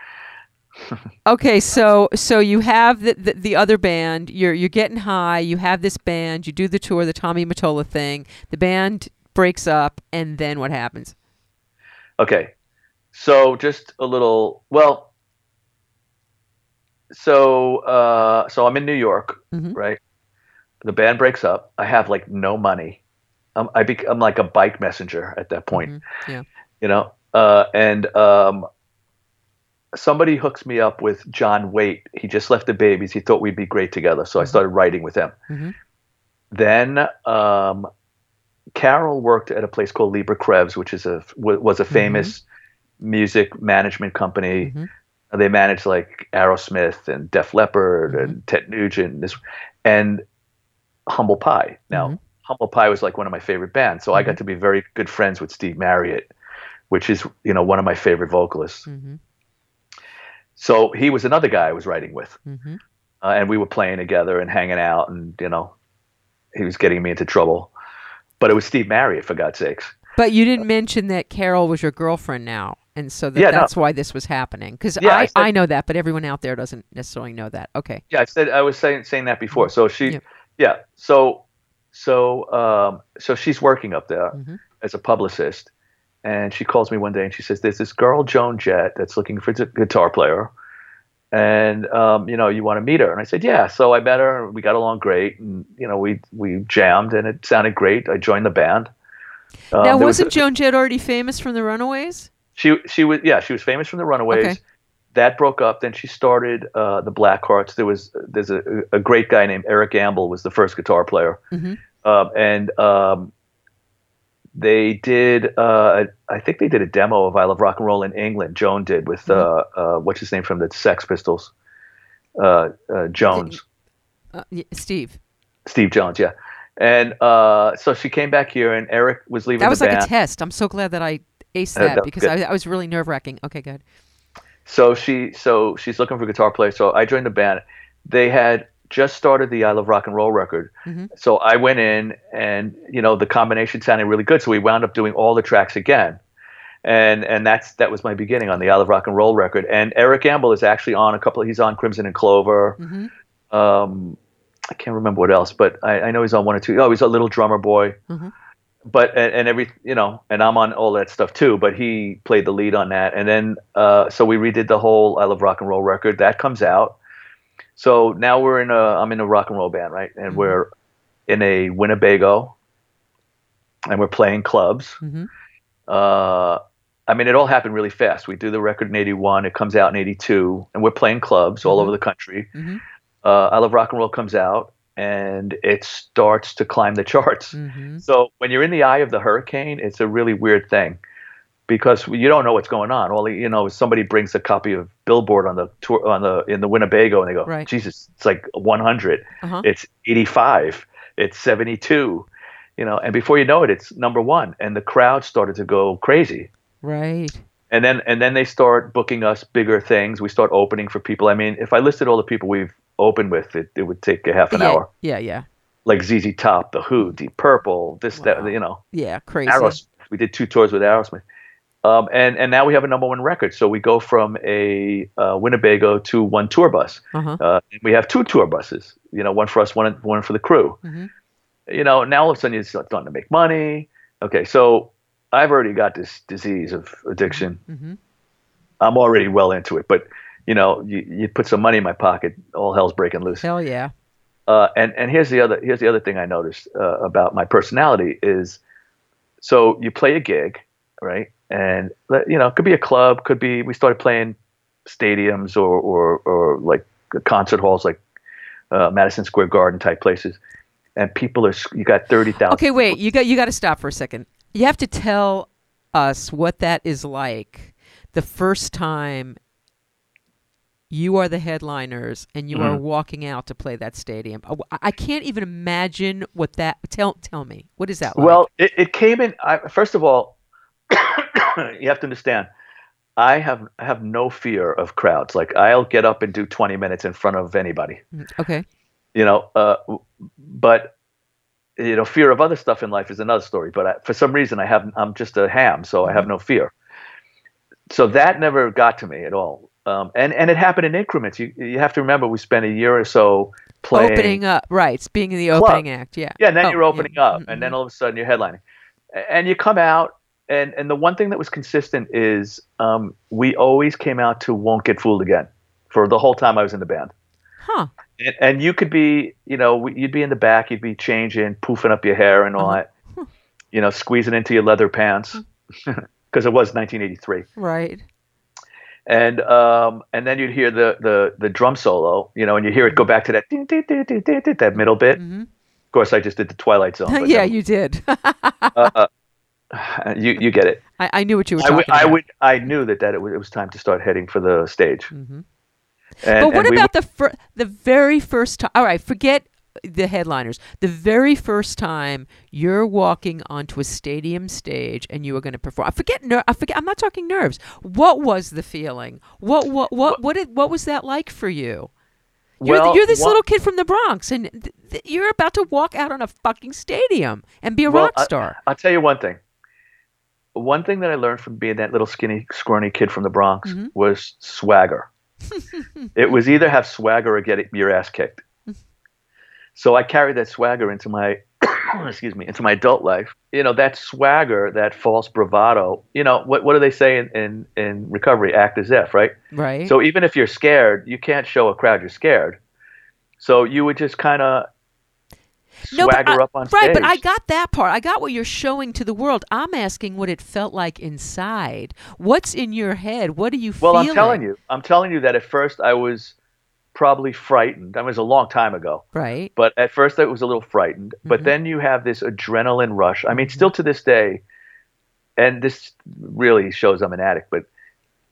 [SPEAKER 7] Okay, so so you have the, the the other band. You're you're getting high. You have this band. You do the tour, the Tommy Mottola thing. The band breaks up, and then what happens?
[SPEAKER 1] Okay. So just a little well so uh so I'm in New York,
[SPEAKER 7] Mhm.
[SPEAKER 1] right? The band breaks up. I have like no money. I'm I bec- I'm like a bike messenger at that point.
[SPEAKER 7] Mhm. Yeah.
[SPEAKER 1] You know? Uh and um somebody hooks me up with John Waite. He just left the babies. He thought we'd be great together. So I started writing with him.
[SPEAKER 7] Mhm.
[SPEAKER 1] Then um Carol worked at a place called Leber-Krebs, which is a was a famous music management company. They managed like Aerosmith and Def Leppard and Ted Nugent, and this and Humble Pie. Now,
[SPEAKER 7] Mhm.
[SPEAKER 1] Humble Pie was like one of my favorite bands, so I got to be very good friends with Steve Marriott, which is you know one of my favorite vocalists.
[SPEAKER 7] Mm-hmm.
[SPEAKER 1] So he was another guy I was writing with,
[SPEAKER 7] Mhm.
[SPEAKER 1] uh, and we were playing together and hanging out, and you know, he was getting me into trouble. But it was Steve Marriott, for God's sakes.
[SPEAKER 7] But you didn't mention that Carol was your girlfriend now, and so that,
[SPEAKER 1] Yeah, no.
[SPEAKER 7] that's why this was happening. Because
[SPEAKER 1] Yeah, I
[SPEAKER 7] I,
[SPEAKER 1] said-
[SPEAKER 7] I know that, but everyone out there doesn't necessarily know that. Okay.
[SPEAKER 1] Yeah, I said I was saying saying that before. So she,
[SPEAKER 7] Yeah.
[SPEAKER 1] yeah. So so um, so she's working up there
[SPEAKER 7] Mhm.
[SPEAKER 1] as a publicist, and she calls me one day and she says, "There's this girl Joan Jett that's looking for a guitar player, and um, you know you want to meet her." And I said, "Yeah." So I met her. We got along great, and you know we we jammed, and it sounded great. I joined the band. Um,
[SPEAKER 7] now,
[SPEAKER 1] there was
[SPEAKER 7] wasn't
[SPEAKER 1] a-
[SPEAKER 7] Joan Jett already famous from the Runaways?
[SPEAKER 1] She she was yeah she was famous from the Runaways.
[SPEAKER 7] Okay.
[SPEAKER 1] That broke up. Then she started uh, the Blackhearts. There was there's a, a great guy named Eric Ambel was the first guitar player,
[SPEAKER 7] Mhm.
[SPEAKER 1] um, and um, they did uh, I think they did a demo of I Love Rock and Roll in England. Joan did with uh, uh, what's his name from the Sex Pistols, uh, uh, Jones.
[SPEAKER 7] Uh, y- Steve.
[SPEAKER 1] Steve Jones, yeah. And uh, so she came back here, and Eric was leaving
[SPEAKER 7] That was like
[SPEAKER 1] band.
[SPEAKER 7] a test. I'm so glad that I aced
[SPEAKER 1] Uh,
[SPEAKER 7] that because. I, I was really nerve wracking. Okay, good.
[SPEAKER 1] So she so she's looking for a guitar player. So I joined the band. They had just started the I Love Rock and Roll record.
[SPEAKER 7] Mhm.
[SPEAKER 1] So I went in and you know the combination sounded really good. So we wound up doing all the tracks again. And and that's that was my beginning on the I Love Rock and Roll record. And Eric Ambel is actually on a couple he's on Crimson and Clover.
[SPEAKER 7] Mhm.
[SPEAKER 1] Um I can't remember what else, but I, I know he's on one or two. Oh, he's a little drummer boy.
[SPEAKER 7] Mhm.
[SPEAKER 1] But and, and every you know, and I'm on all that stuff too. But he played the lead on that, and then uh, so we redid the whole I Love Rock and Roll record. That comes out. So now we're in a I'm in a rock and roll band, right? And we're in a Winnebago, and we're playing clubs.
[SPEAKER 7] Mhm.
[SPEAKER 1] Uh, I mean, it all happened really fast. We do the record in '81. It comes out in '82, and we're playing clubs all over the country.
[SPEAKER 7] Mhm.
[SPEAKER 1] Uh, I Love Rock and Roll comes out, and it starts to climb the charts.
[SPEAKER 7] Mhm.
[SPEAKER 1] So when you're in the eye of the hurricane, it's a really weird thing because you don't know what's going on. All you know is somebody brings a copy of Billboard on the tour on the in the Winnebago, and they go,
[SPEAKER 7] Right.
[SPEAKER 1] "Jesus, it's like 100,
[SPEAKER 7] Uh-huh.
[SPEAKER 1] it's 85, it's 72." You know, and before you know it, it's number one, and the crowd started to go crazy
[SPEAKER 7] Right.
[SPEAKER 1] and then and then they start booking us bigger things. We start opening for people. I mean, if I listed all the people we've opened with, it, it would take a half an
[SPEAKER 7] yeah,
[SPEAKER 1] hour.
[SPEAKER 7] Yeah, yeah,
[SPEAKER 1] Like ZZ Top, The Who, Deep Purple, this that you know,
[SPEAKER 7] yeah. Crazy.
[SPEAKER 1] Aerosmith. We did two tours with Aerosmith, um, and and now we have a number one record. So we go from a uh, Winnebago to one tour bus.
[SPEAKER 7] Uh-huh.
[SPEAKER 1] Uh, we have two tour buses. You know, one for us, one one for the crew.
[SPEAKER 7] Mhm.
[SPEAKER 1] You know, now all of a sudden you're starting to make money. Okay, so I've already got this disease of addiction.
[SPEAKER 7] Mhm.
[SPEAKER 1] I'm already well into it, but you know, you, you put some money in my pocket, all hell's breaking loose.
[SPEAKER 7] Hell yeah.
[SPEAKER 1] Uh, and and here's the other here's the other thing I noticed uh, about my personality is, so you play a gig, right? And you know, it could be a club, could be we started playing stadiums or or or like concert halls, like uh, Madison Square Garden type places, and people are you got thirty thousand.
[SPEAKER 7] Okay, wait. You got you got to stop for a second. You have to tell us what that is like the first time you are the headliners and you are
[SPEAKER 1] Mhm.
[SPEAKER 7] walking out to play that stadium. I, I can't even imagine what that. Tell tell me what is that like?
[SPEAKER 1] Well, it, it came in. I, first of all, you have to understand. I have I have no fear of crowds. Like I'll get up and do 20 minutes in front of anybody.
[SPEAKER 7] Mm, okay.
[SPEAKER 1] You know, uh, but you know, fear of other stuff in life is another story. But I, for some reason, I have I'm just a ham, so I have no fear. So that never got to me at all. Um, and and it happened in increments. You you have to remember we spent a year or so playing
[SPEAKER 7] Opening up, right? It's being in the
[SPEAKER 1] Club.
[SPEAKER 7] opening act. Yeah.
[SPEAKER 1] Yeah, and then
[SPEAKER 7] Oh,
[SPEAKER 1] you're opening
[SPEAKER 7] yeah.
[SPEAKER 1] up, and then all of a sudden you're headlining, and you come out, and and the one thing that was consistent is um, we always came out to "Won't Get Fooled Again" for the whole time I was in the band.
[SPEAKER 7] Huh.
[SPEAKER 1] And, and you could be, you know, you'd be in the back, you'd be changing, poofing up your hair and all
[SPEAKER 7] Uh-huh.
[SPEAKER 1] that, you know, squeezing into your leather pants because it was 1983
[SPEAKER 7] Right.
[SPEAKER 1] And um, and then you'd hear the, the the drum solo, you know, and you hear it go back to that that middle bit. Of course, I just did the Twilight Zone.
[SPEAKER 7] Mm-hmm. yeah,
[SPEAKER 1] no,
[SPEAKER 7] you did.
[SPEAKER 1] uh, you you get it.
[SPEAKER 7] I, I knew what you were
[SPEAKER 1] I
[SPEAKER 7] talking
[SPEAKER 1] would, I would I knew that that it was, it was time to start heading for the stage. And,
[SPEAKER 7] but what
[SPEAKER 1] and we
[SPEAKER 7] about the fir- the very first time? All right, forget the headliners. The very first time you're walking onto a stadium stage and you are going to perform. I forget. Ner- I forget. I'm not talking nerves. What was the feeling? What what what what did, what was that like for you? You're,
[SPEAKER 1] Well,
[SPEAKER 7] you're this little kid from the Bronx, and th- th- you're about to walk out on a fucking stadium and be a
[SPEAKER 1] Well,
[SPEAKER 7] rock
[SPEAKER 1] I-
[SPEAKER 7] star.
[SPEAKER 1] I'll tell you one thing. One thing that I learned from being that little skinny, scrawny kid from the Bronx
[SPEAKER 7] Mm-hmm.
[SPEAKER 1] was swagger. it was either have swagger or get your ass kicked. So I carried that swagger into my, excuse me, into my adult life. You know, that swagger, that false bravado. You know, what what do they say in in, in recovery? Act as if, right?
[SPEAKER 7] right.
[SPEAKER 1] So even if you're scared, you can't show a crowd you're scared. So you would just kind of
[SPEAKER 7] No, but
[SPEAKER 1] swagger
[SPEAKER 7] I-
[SPEAKER 1] up on
[SPEAKER 7] right, but I got that part. I got what you're showing to the world. I'm asking what it felt like inside. What's in your head? What do you feel?
[SPEAKER 1] Well,
[SPEAKER 7] feeling?
[SPEAKER 1] I'm telling you, I'm telling you that at first I was probably frightened. That was a long time ago.
[SPEAKER 7] Right.
[SPEAKER 1] But at first I was a little frightened.
[SPEAKER 7] Mm-hmm.
[SPEAKER 1] But then you have this adrenaline rush. I mean, still to this day, and this really shows I'm an addict. But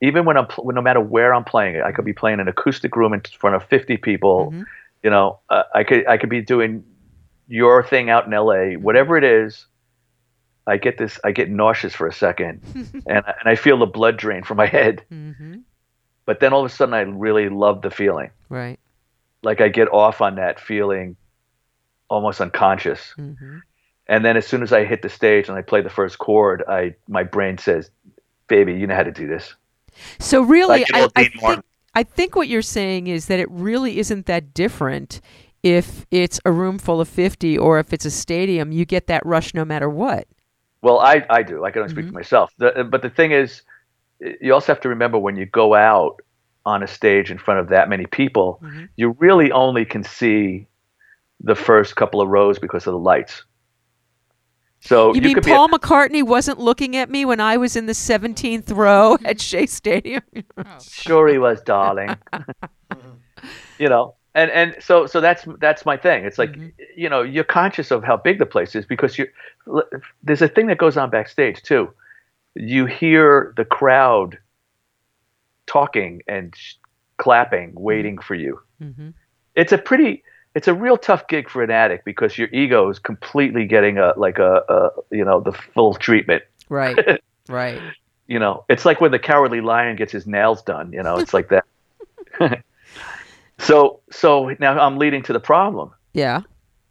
[SPEAKER 1] even when I'm, when, no matter where I'm playing it, I could be playing an acoustic room in front of 50 people.
[SPEAKER 7] Mm-hmm.
[SPEAKER 1] You know, uh, I could I could be doing your thing out in L.A. Whatever it is, I get this. I get nauseous for a second, and and I feel the blood drain from my head.
[SPEAKER 7] Mm-hmm.
[SPEAKER 1] But then all of a sudden, I really love the feeling.
[SPEAKER 7] Right.
[SPEAKER 1] Like I get off on that feeling, almost unconscious.
[SPEAKER 7] Mm-hmm.
[SPEAKER 1] And then as soon as I hit the stage and I play the first chord, I my brain says, "Baby, you know how to do this."
[SPEAKER 7] So really,
[SPEAKER 1] Like
[SPEAKER 7] I, I
[SPEAKER 1] Dean Martin.
[SPEAKER 7] think I think what you're saying is that it really isn't that different if it's a room full of 50 or if it's a stadium. You get that rush no matter what.
[SPEAKER 1] Well, I, I do. I can only speak for myself. The, but the thing is, you also have to remember when you go out on a stage in front of that many people, mm-hmm. you really only can see the first couple of rows because of the lights. So
[SPEAKER 7] You, mean
[SPEAKER 1] could be
[SPEAKER 7] Paul McCartney wasn't looking at me when I was in the 17th row at Shea Stadium?
[SPEAKER 1] Oh, sure he was, darling. you know, and and so so that's that's my thing. It's like mm-hmm. you know you're conscious of how big the place is because you there's a thing that goes on backstage too. You hear the crowd talking and sh- clapping, waiting for you.
[SPEAKER 7] Mm-hmm.
[SPEAKER 1] It's a pretty it's a real tough gig for an addict because your ego is completely getting a like a, a you know the full treatment.
[SPEAKER 7] Right. right.
[SPEAKER 1] You know, it's like when the cowardly lion gets his nails done. You know, it's like that. so so now I'm leading to the problem.
[SPEAKER 7] Yeah.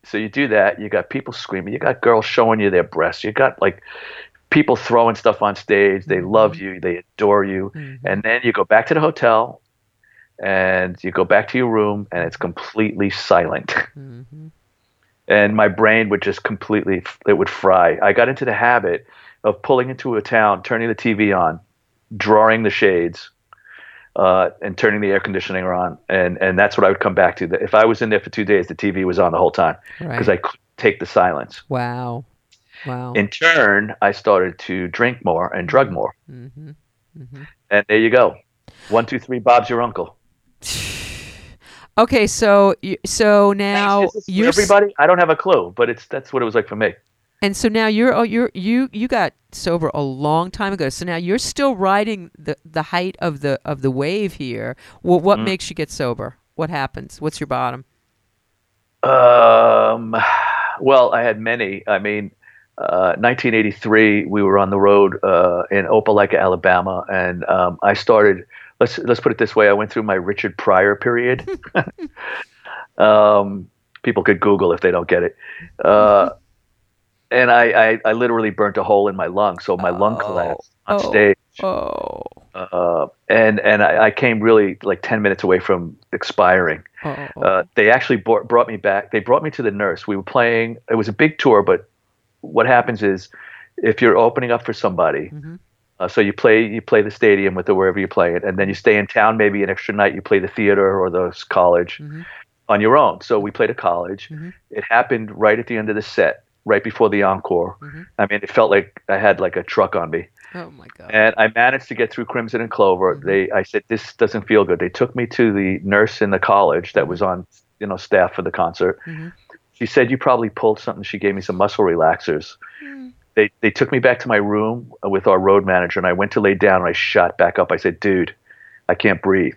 [SPEAKER 1] So you do that. You got people screaming. You got girls showing you their breasts. You got like people throwing stuff on stage. They mm-hmm. love you. They adore you. Mm-hmm. And then you go back to the hotel, and you go back to your room, and it's completely silent. Mm-hmm. And my brain would just completely it would fry. I got into the habit of pulling into a town, turning the TV on, drawing the shades, uh, and turning the air conditioning on, and and that's what I would come back to. If I was in there for two days, the TV was on the whole time because
[SPEAKER 7] Right.
[SPEAKER 1] I couldn't take the silence.
[SPEAKER 7] Wow. Wow.
[SPEAKER 1] In turn, I started to drink more and drug more,
[SPEAKER 7] mm-hmm. Mm-hmm.
[SPEAKER 1] and there you go. One, two, three. Bob's your uncle.
[SPEAKER 7] Okay, so so now you're
[SPEAKER 1] everybody, I don't have a clue, but it's that's what it was like for me.
[SPEAKER 7] And so now you're oh you're you you got sober a long time ago. So now you're still riding the the height of the of the wave here. Well, what
[SPEAKER 1] Mm.
[SPEAKER 7] makes you get sober? What happens? What's your bottom?
[SPEAKER 1] Um, well, I had many. I mean, uh, 1983, we were on the road uh, in Opelika, Alabama, and um, I started. Let's let's put it this way: I went through my Richard Pryor period. um, people could Google if they don't get it. Uh, and I, I, I literally burnt a hole in my lung, so my lung collapsed on
[SPEAKER 7] Oh.
[SPEAKER 1] stage.
[SPEAKER 7] Oh.
[SPEAKER 1] Uh, and and I, I came really like ten minutes away from expiring.
[SPEAKER 7] Oh.
[SPEAKER 1] Uh, they actually brought, brought me back. They brought me to the nurse. We were playing. It was a big tour, but what happens is, if you're opening up for somebody, mm-hmm. uh, so you play you play the stadium with the wherever you play it, and then you stay in town maybe an extra night. You play the theater or the college mm-hmm. on your own. So we played a college. Mm-hmm. It happened right at the end of the set, right before the encore. I mean, it felt like I had like a truck on me.
[SPEAKER 7] Oh my god.
[SPEAKER 1] And I managed to get through Crimson and Clover. They, I said, this doesn't feel good. They took me to the nurse in the college that was on, you know, staff for the concert. She said, you probably pulled something. She gave me some muscle relaxers. They, they took me back to my room with our road manager, and I went to lay down, and I shot back up. I said, dude, I can't breathe.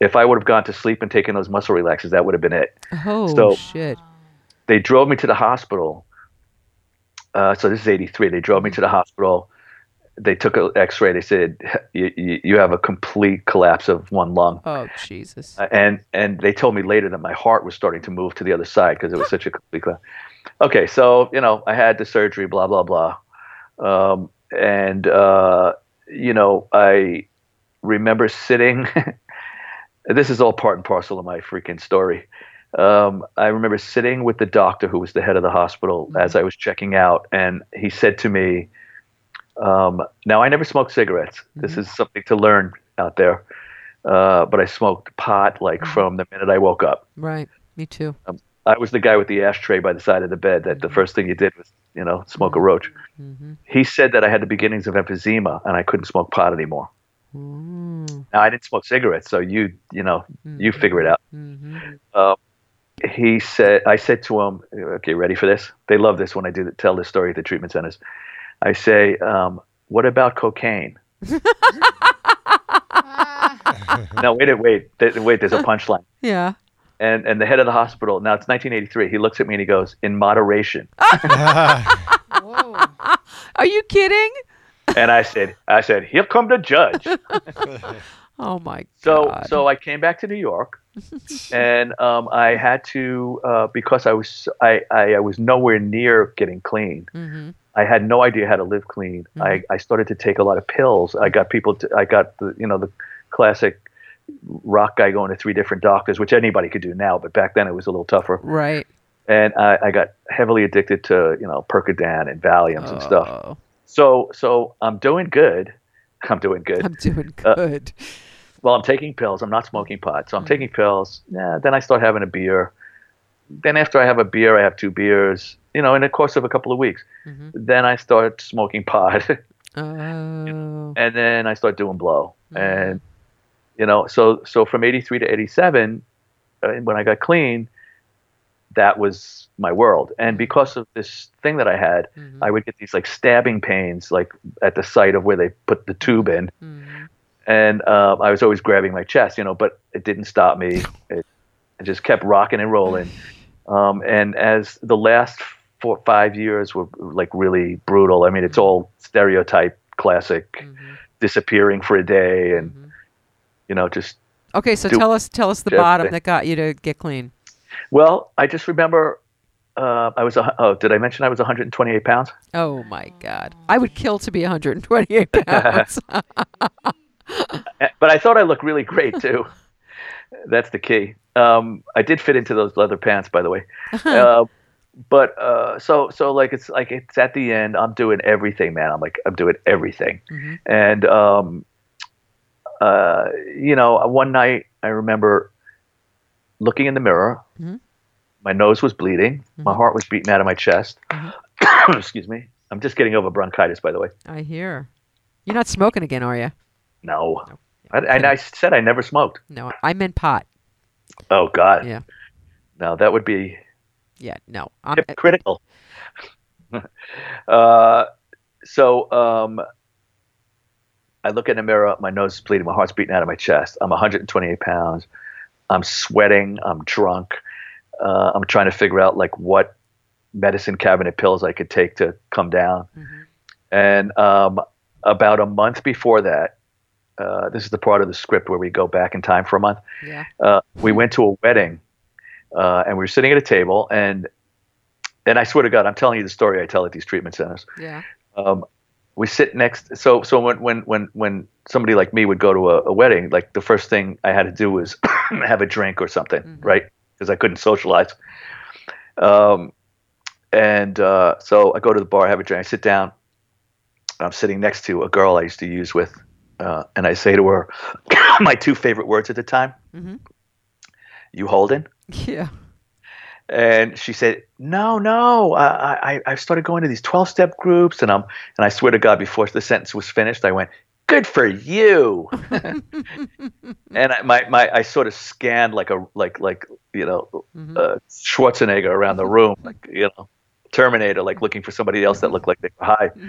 [SPEAKER 1] If I would have gone to sleep and taken those muscle relaxers, that would have been it.
[SPEAKER 7] Oh
[SPEAKER 1] So-
[SPEAKER 7] shit.
[SPEAKER 1] They drove me to the hospital. Uh, so this is 83. They drove me to the hospital. They took an x-ray. They said, you, you, you have a complete collapse of one lung.
[SPEAKER 7] Oh Jesus.
[SPEAKER 1] Uh, and and they told me later that my heart was starting to move to the other side because it was such a complete collapse. Okay, so you know I had the surgery, blah blah blah, um, and uh, you know I remember sitting. this is all part and parcel of my freaking story. Um, I remember sitting with the doctor who was the head of the hospital as I was checking out, and he said to me, um, "Now I never smoked cigarettes. This is something to learn out there." Uh, but I smoked pot like from the minute I woke up.
[SPEAKER 7] Right. Me too.
[SPEAKER 1] Um, I was the guy with the ashtray by the side of the bed that the first thing you did was, you know, smoke a roach. He said that I had the beginnings of emphysema and I couldn't smoke pot anymore. Now I didn't smoke cigarettes, so you, you know, you figure it out. Uh, he said, I said to him, okay, ready for this? They love this when I do tell this story at the treatment centers. I say, um, what about cocaine? no, wait, wait, wait, wait. There's a punchline.
[SPEAKER 7] Yeah.
[SPEAKER 1] And and the head of the hospital. Now it's 1983. He looks at me and he goes, "In moderation."
[SPEAKER 7] Are you kidding?
[SPEAKER 1] and I said, "I said, here come the judge."
[SPEAKER 7] Oh my
[SPEAKER 1] So
[SPEAKER 7] god.
[SPEAKER 1] so so I came back to New York, and um, I had to uh, because I was I, I I was nowhere near getting clean.
[SPEAKER 7] Mhm.
[SPEAKER 1] I had no idea how to live clean. I, I started to take a lot of pills. I got people. To, I got the you know the classic rock guy going to three different doctors, which anybody could do now, but back then it was a little tougher.
[SPEAKER 7] Right.
[SPEAKER 1] And I, I got heavily addicted to you know Percodan and Valiums and stuff.
[SPEAKER 7] Oh,
[SPEAKER 1] So so I'm doing good. I'm doing good.
[SPEAKER 7] I'm doing
[SPEAKER 1] Uh,
[SPEAKER 7] good.
[SPEAKER 1] well, I'm taking pills. I'm not smoking pot. So I'm taking pills. Yeah, then I start having a beer. Then after I have a beer, I have two beers. You know, in the course of a couple of weeks. Then I start smoking pot,
[SPEAKER 7] oh.
[SPEAKER 1] and then I start doing blow. And you know, so so from '83 to '87, uh, when I got clean, that was my world. And because of this thing that I had, I would get these like stabbing pains, like at the site of where they put the tube in. And uh, I was always grabbing my chest, you know, but it didn't stop me. It, it just kept rocking and rolling. Um, and as the last four, five years were like really brutal. I mean, it's all stereotype, classic, disappearing for a day, and you know, just
[SPEAKER 7] Okay, so tell us tell us the bottom
[SPEAKER 1] thing.
[SPEAKER 7] that got you to get clean.
[SPEAKER 1] Well, I just remember uh, I was a, oh, did I mention I was 128 pounds?
[SPEAKER 7] Oh my god. I would kill to be 128 pounds.
[SPEAKER 1] Eh, But I thought I looked really great too. That's the key. Um, I did fit into those leather pants, by the way. Uh, but uh, so so like it's like it's at the end. I'm doing everything, man. I'm like I'm doing everything, and um, uh, you know, one night I remember looking in the mirror.
[SPEAKER 7] Mm-hmm.
[SPEAKER 1] My nose was bleeding. My heart was beating out of my chest. Excuse me. I'm just getting over bronchitis, by the way.
[SPEAKER 7] I hear. You're not smoking again, are you?
[SPEAKER 1] No, I, and I said I never smoked.
[SPEAKER 7] No, I meant pot.
[SPEAKER 1] Oh God.
[SPEAKER 7] Yeah.
[SPEAKER 1] No, that would be
[SPEAKER 7] Yeah, no. I'm,
[SPEAKER 1] hypocritical. uh, so um, I look in the mirror. My nose is bleeding. My heart's beating out of my chest. I'm 128 pounds. I'm sweating. I'm drunk. Uh, I'm trying to figure out like what medicine cabinet pills I could take to come down. And um, about a month before that, uh, this is the part of the script where we go back in time for a month.
[SPEAKER 7] Yeah.
[SPEAKER 1] Uh, we went to a wedding, uh, and we were sitting at a table, and and I swear to God, I'm telling you the story I tell at these treatment centers.
[SPEAKER 7] Yeah.
[SPEAKER 1] Um, we sit next. So so when when when when somebody like me would go to a, a wedding, like the first thing I had to do was have a drink or something,
[SPEAKER 7] Mhm.
[SPEAKER 1] right? Because I couldn't socialize. Um, and uh, so I go to the bar, have a drink, I sit down. I'm sitting next to a girl I used to use with, uh, and I say to her, my two favorite words at the time.
[SPEAKER 7] hmm
[SPEAKER 1] You holding?
[SPEAKER 7] Yeah.
[SPEAKER 1] And she said, "No, no. I, I, I started going to these twelve-step groups, and I'm, and I swear to God, before the sentence was finished, I went, "Good for you." and I, my, my, I sort of scanned like a, like, like, you know,
[SPEAKER 7] Mhm.
[SPEAKER 1] uh, Schwarzenegger around the room, like, you know, Terminator, like looking for somebody else that looked like they were high.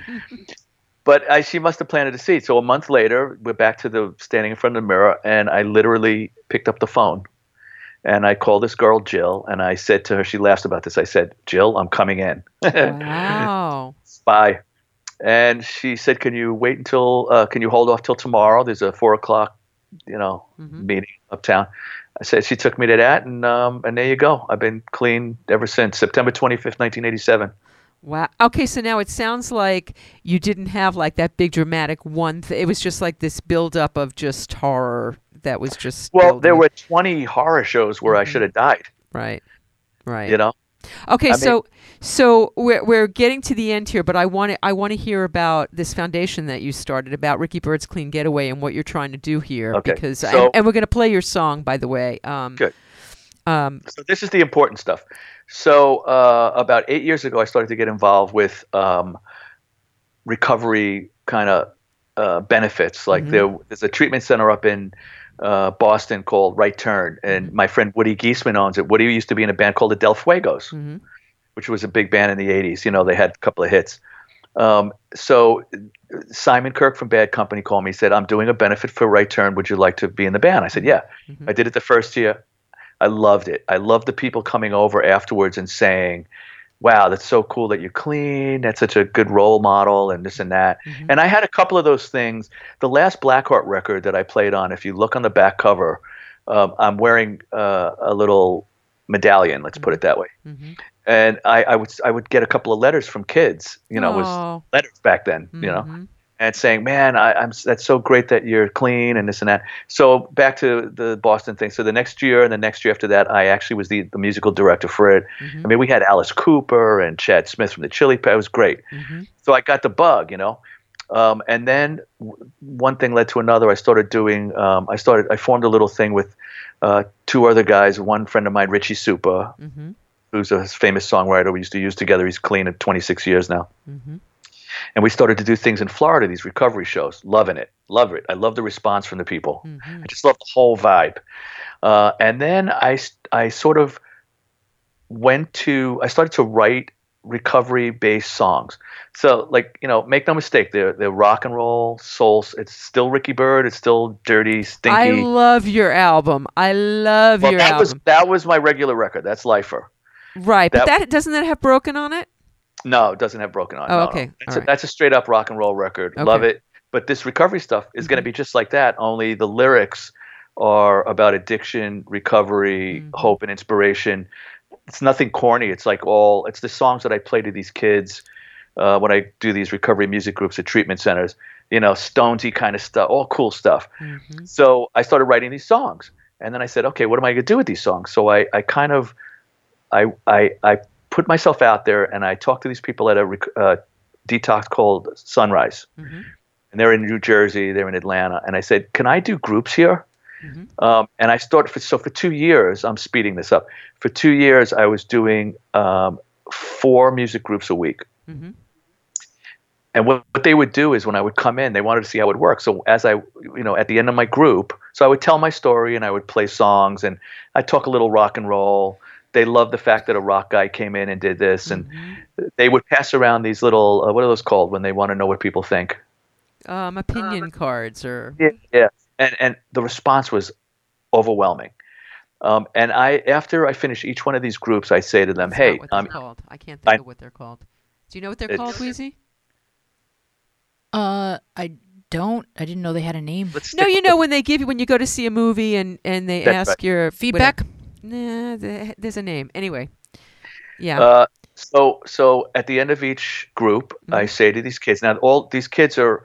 [SPEAKER 1] But I, she must have planted a seed. So a month later, we're back to the standing in front of the mirror, and I literally picked up the phone and I called this girl Jill, and I said to her, she laughs about this. I said, "Jill, I'm coming in."
[SPEAKER 7] Wow.
[SPEAKER 1] Bye. And she said, "Can you wait until? Uh, can you hold off till tomorrow? There's a four o'clock, you know,
[SPEAKER 7] Mhm.
[SPEAKER 1] meeting uptown." I said, "She took me to that, and um, and there you go. I've been clean ever since September 25th, 1987."
[SPEAKER 7] Wow. Okay, so now it sounds like you didn't have like that big dramatic one. Th- it was just like this buildup of just horror that was just.
[SPEAKER 1] Well, there were 20 horror shows where I should have died.
[SPEAKER 7] Right. Right.
[SPEAKER 1] You know.
[SPEAKER 7] Okay,
[SPEAKER 1] I mean-
[SPEAKER 7] so so we're we're getting to the end here, but I want to I want to hear about this foundation that you started about Ricky Byrd's Clean Getaway and what you're trying to do here
[SPEAKER 1] Okay,
[SPEAKER 7] because
[SPEAKER 1] so-
[SPEAKER 7] and, and we're going to play your song by the way. Um,
[SPEAKER 1] Good.
[SPEAKER 7] Um,
[SPEAKER 1] So this is the important stuff. So uh, about eight years ago, I started to get involved with um, recovery kind of uh, benefits. Like
[SPEAKER 7] Mhm.
[SPEAKER 1] there, there's a treatment center up in uh, Boston called Right Turn, and my friend Woody Giessmann owns it. Woody used to be in a band called the Del Fuegos,
[SPEAKER 7] mhm.
[SPEAKER 1] which was a big band in the '80s. You know, they had a couple of hits. Um, so Simon Kirke from Bad Company called me. Said, "I'm doing a benefit for Right Turn. Would you like to be in the band?" I said, "Yeah."
[SPEAKER 7] Mhm.
[SPEAKER 1] I did it the first year. I loved it. I loved the people coming over afterwards and saying, "Wow, that's so cool that you're clean. That's such a good role model, and this and that."
[SPEAKER 7] Mhm.
[SPEAKER 1] And I had a couple of those things. The last Blackheart record that I played on, if you look on the back cover, um, I'm wearing uh, a little medallion. Let's put it that way.
[SPEAKER 7] Mhm.
[SPEAKER 1] And I, I would I would get a couple of letters from kids. You know, it was
[SPEAKER 7] Oh.
[SPEAKER 1] letters back then. You know,
[SPEAKER 7] Mhm.
[SPEAKER 1] And saying, "Man, I, I'm that's so great that you're clean and this and that." So back to the Boston thing. So the next year and the next year after that, I actually was the, the musical director for it.
[SPEAKER 7] Mhm.
[SPEAKER 1] I mean, we had Alice Cooper and Chad Smith from the Chili Peppers. It was great.
[SPEAKER 7] Mhm.
[SPEAKER 1] So I got the bug, you know. Um, and then w- one thing led to another. I started doing. Um, I started. I formed a little thing with uh, two other guys. One friend of mine, Richie Supa,
[SPEAKER 7] Mhm.
[SPEAKER 1] who's a famous songwriter we used to use together. He's clean at 26 years now
[SPEAKER 7] Mhm.
[SPEAKER 1] And we started to do things in Florida, these recovery shows. Loving it, love it. I love the response from the people.
[SPEAKER 7] Mhm.
[SPEAKER 1] I just love the whole vibe. Uh, and then I, I sort of went to, I started to write recovery-based songs. So, like you know, make no mistake, they're they're rock and roll, soul. It's still Ricky Byrd. It's still dirty, stinky.
[SPEAKER 7] I love your album. I love
[SPEAKER 1] well,
[SPEAKER 7] your
[SPEAKER 1] that
[SPEAKER 7] album.
[SPEAKER 1] was that was my regular record. That's Lifer.
[SPEAKER 7] right, but
[SPEAKER 1] that-
[SPEAKER 7] that doesn't that have broken on it?
[SPEAKER 1] No, it doesn't have broken on.
[SPEAKER 7] Oh,
[SPEAKER 1] no, no.
[SPEAKER 7] okay.
[SPEAKER 1] That's, a,
[SPEAKER 7] right.
[SPEAKER 1] that's a straight up rock and roll record. Love it. But this recovery stuff is going to be just like that. Only the lyrics are about addiction, recovery,
[SPEAKER 7] Mhm.
[SPEAKER 1] hope, and inspiration. It's nothing corny. It's like all. It's the songs that I play to these kids uh, when I do these recovery music groups at treatment centers. You know, Stonesy kind of stuff, all cool stuff.
[SPEAKER 7] Mhm.
[SPEAKER 1] So I started writing these songs, and then I said, okay, what am I going to do with these songs? So I, I kind of, I, I, I put myself out there, and I talked to these people at a rec- uh, detox called Sunrise,
[SPEAKER 7] Mhm.
[SPEAKER 1] and they're in New Jersey, they're in Atlanta, and I said, can I do groups here?
[SPEAKER 7] Mhm.
[SPEAKER 1] Um, and I started for so for two years. I'm speeding this up. For two years, I was doing um, four music groups a week.
[SPEAKER 7] Mhm.
[SPEAKER 1] And what, what they would do is when I would come in, they wanted to see how it worked. So as I, you know, at the end of my group, so I would tell my story and I would play songs and I talk a little rock and roll. They loved the fact that a rock guy came in and did this, and
[SPEAKER 7] Mhm.
[SPEAKER 1] they would pass around these little, uh, what are those called when they want to know what people think?
[SPEAKER 7] Um, opinion cards or
[SPEAKER 1] Yeah, yeah. And and the response was overwhelming. Um, and I, after I finish each one of these groups, I say to them,
[SPEAKER 7] That's
[SPEAKER 1] "Hey,
[SPEAKER 7] what they're
[SPEAKER 1] um,
[SPEAKER 7] called. I can't think
[SPEAKER 1] I-
[SPEAKER 7] of what they're called. Do you know what they're called, Wheezy?
[SPEAKER 8] Uh, I don't. I didn't know they had a name.
[SPEAKER 1] let's
[SPEAKER 7] No, you know when they give you when you go to see a movie and and they
[SPEAKER 1] That's
[SPEAKER 7] ask
[SPEAKER 1] right.
[SPEAKER 7] your
[SPEAKER 8] Feedback.
[SPEAKER 7] Nah, the, there's a name. Anyway, yeah.
[SPEAKER 1] Uh, So so at the end of each group, I say to these kids. Now all these kids are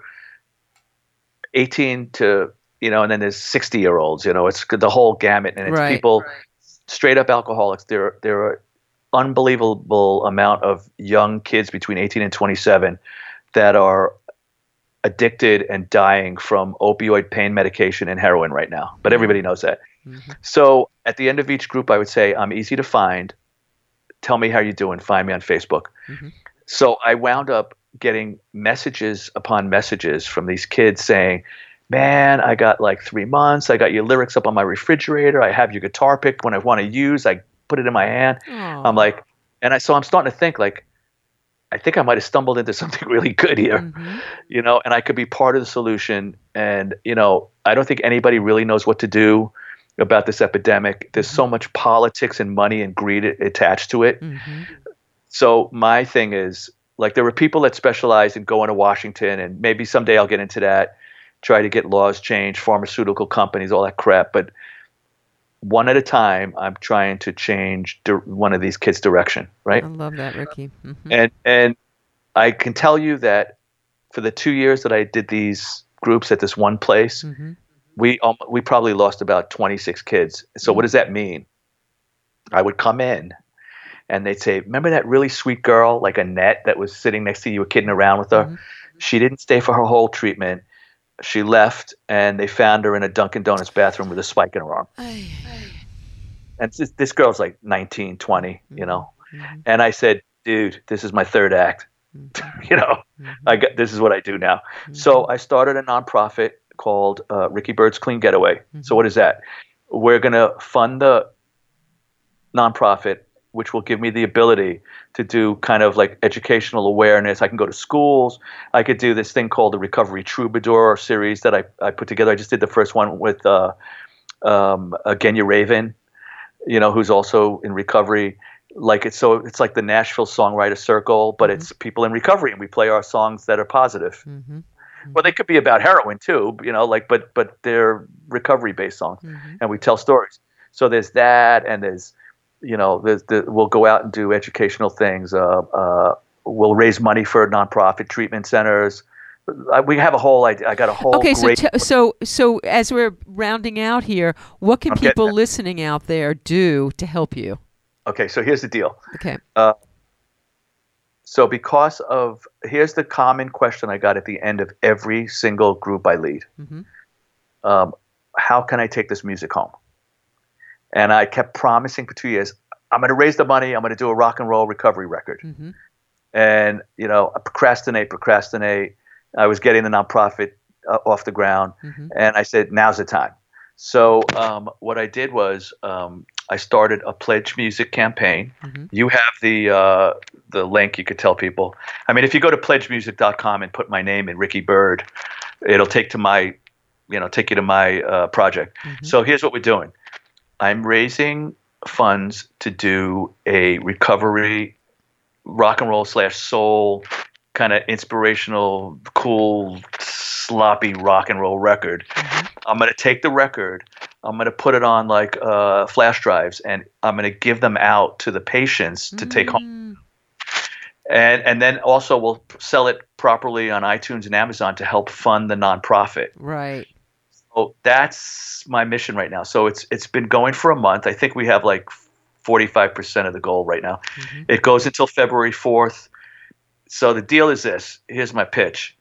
[SPEAKER 1] 18 to you know, and then there's 60 year olds. You know, it's the whole gamut, and it's
[SPEAKER 7] Right.
[SPEAKER 1] people straight up alcoholics. There there are unbelievable amount of young kids between 18 and 27 that are addicted and dying from opioid pain medication and heroin right now. But everybody knows that. Mm-hmm. So at the end of each group, I would say, I'm easy to find. Tell me how you're doing. Find me on Facebook. Mm-hmm. So I wound up getting messages upon messages from these kids saying, Man, I got like three months. I got your lyrics up on my refrigerator. I have your guitar picked when I want to use. I put it in my hand. I'm like, and I so I'm starting to think like, I think I might have stumbled into something really good here, mm-hmm. you know, and I could be part of the solution. And you know, I don't think anybody really knows what to do about this epidemic. There's so mm-hmm. much politics and money and greed attached to it. Mm-hmm. So my thing is like there were people that specialize in going to Washington, and maybe someday I'll get into that, try to get laws changed, pharmaceutical companies, all that crap. But one at a time, I'm trying to change di- one of these kids' direction, right?
[SPEAKER 7] I love that, Ricky. Mm-hmm.
[SPEAKER 1] and and I can tell you that for the two years that I did these groups at this one place, mm-hmm. We um, we probably lost about 26 kids. So what mm. does that mean? I would come in, and they'd say, "Remember that really sweet girl, like Annette, that was sitting next to you, you were kidding around with her? Mm-hmm. She didn't stay for her whole treatment. She left, and they found her in a Dunkin' Donuts bathroom with a spike in her arm." and this, this girl's like 19 20 you mm-hmm. know? Mm-hmm. And i said dude this is my third act. You know? I got this is what i do now. So i started a nonprofit called uh, Ricky Byrd's clean getaway. So what is that? We're going to fund the nonprofit which will give me the ability to do kind of like educational awareness. I can go to schools. I could do this thing called the recovery troubadour series that i, I put together. I just did the first one with uh, um, uh, Genya Ravan, you know, who's also in recovery. Like it's so it's like the Nashville Songwriter Circle, but it's people in recovery, and we play our songs that are positive. Well, they could be about heroin too, you know, like but but they're recovery based songs, and we tell stories. So there's that, and there's you know, there's the, we'll go out and do educational things. Uh, uh, we'll raise money for nonprofit treatment centers. I, we have a whole idea. I got a whole
[SPEAKER 7] Okay, so t- so so as we're rounding out here, what can
[SPEAKER 1] I'm
[SPEAKER 7] people listening out there do to help you?
[SPEAKER 1] okay, so here's the deal.
[SPEAKER 7] Okay.
[SPEAKER 1] Uh, so because of here's the common question I got at the end of every single group I lead. Um, how can I take this music home? And I kept promising for two years, I'm going to raise the money. I'm going to do a rock and roll recovery record. And you know, I procrastinate, procrastinate. I was getting the nonprofit uh, off the ground, and I said, now's the time. So um, what I did was um, I started a pledge music campaign. You have the uh, the link. You could tell people. I mean, if you go to pledgemusic.com and put my name in Ricky Byrd, it'll take to my, you know, take you to my uh, project. So here's what we're doing. I'm raising funds to do a recovery rock and roll slash soul kind of inspirational, cool, sloppy rock and roll record. I'm going to take the record, I'm going to put it on like uh, flash drives, and I'm going to give them out to the patients to take home. And and then also we'll sell it properly on iTunes and Amazon to help fund the nonprofit.
[SPEAKER 7] Right.
[SPEAKER 1] So that's my mission right now. So it's it's been going for a month. I think we have like 45% of the goal right now. It goes until February 4th. So the deal is this. Here's my pitch.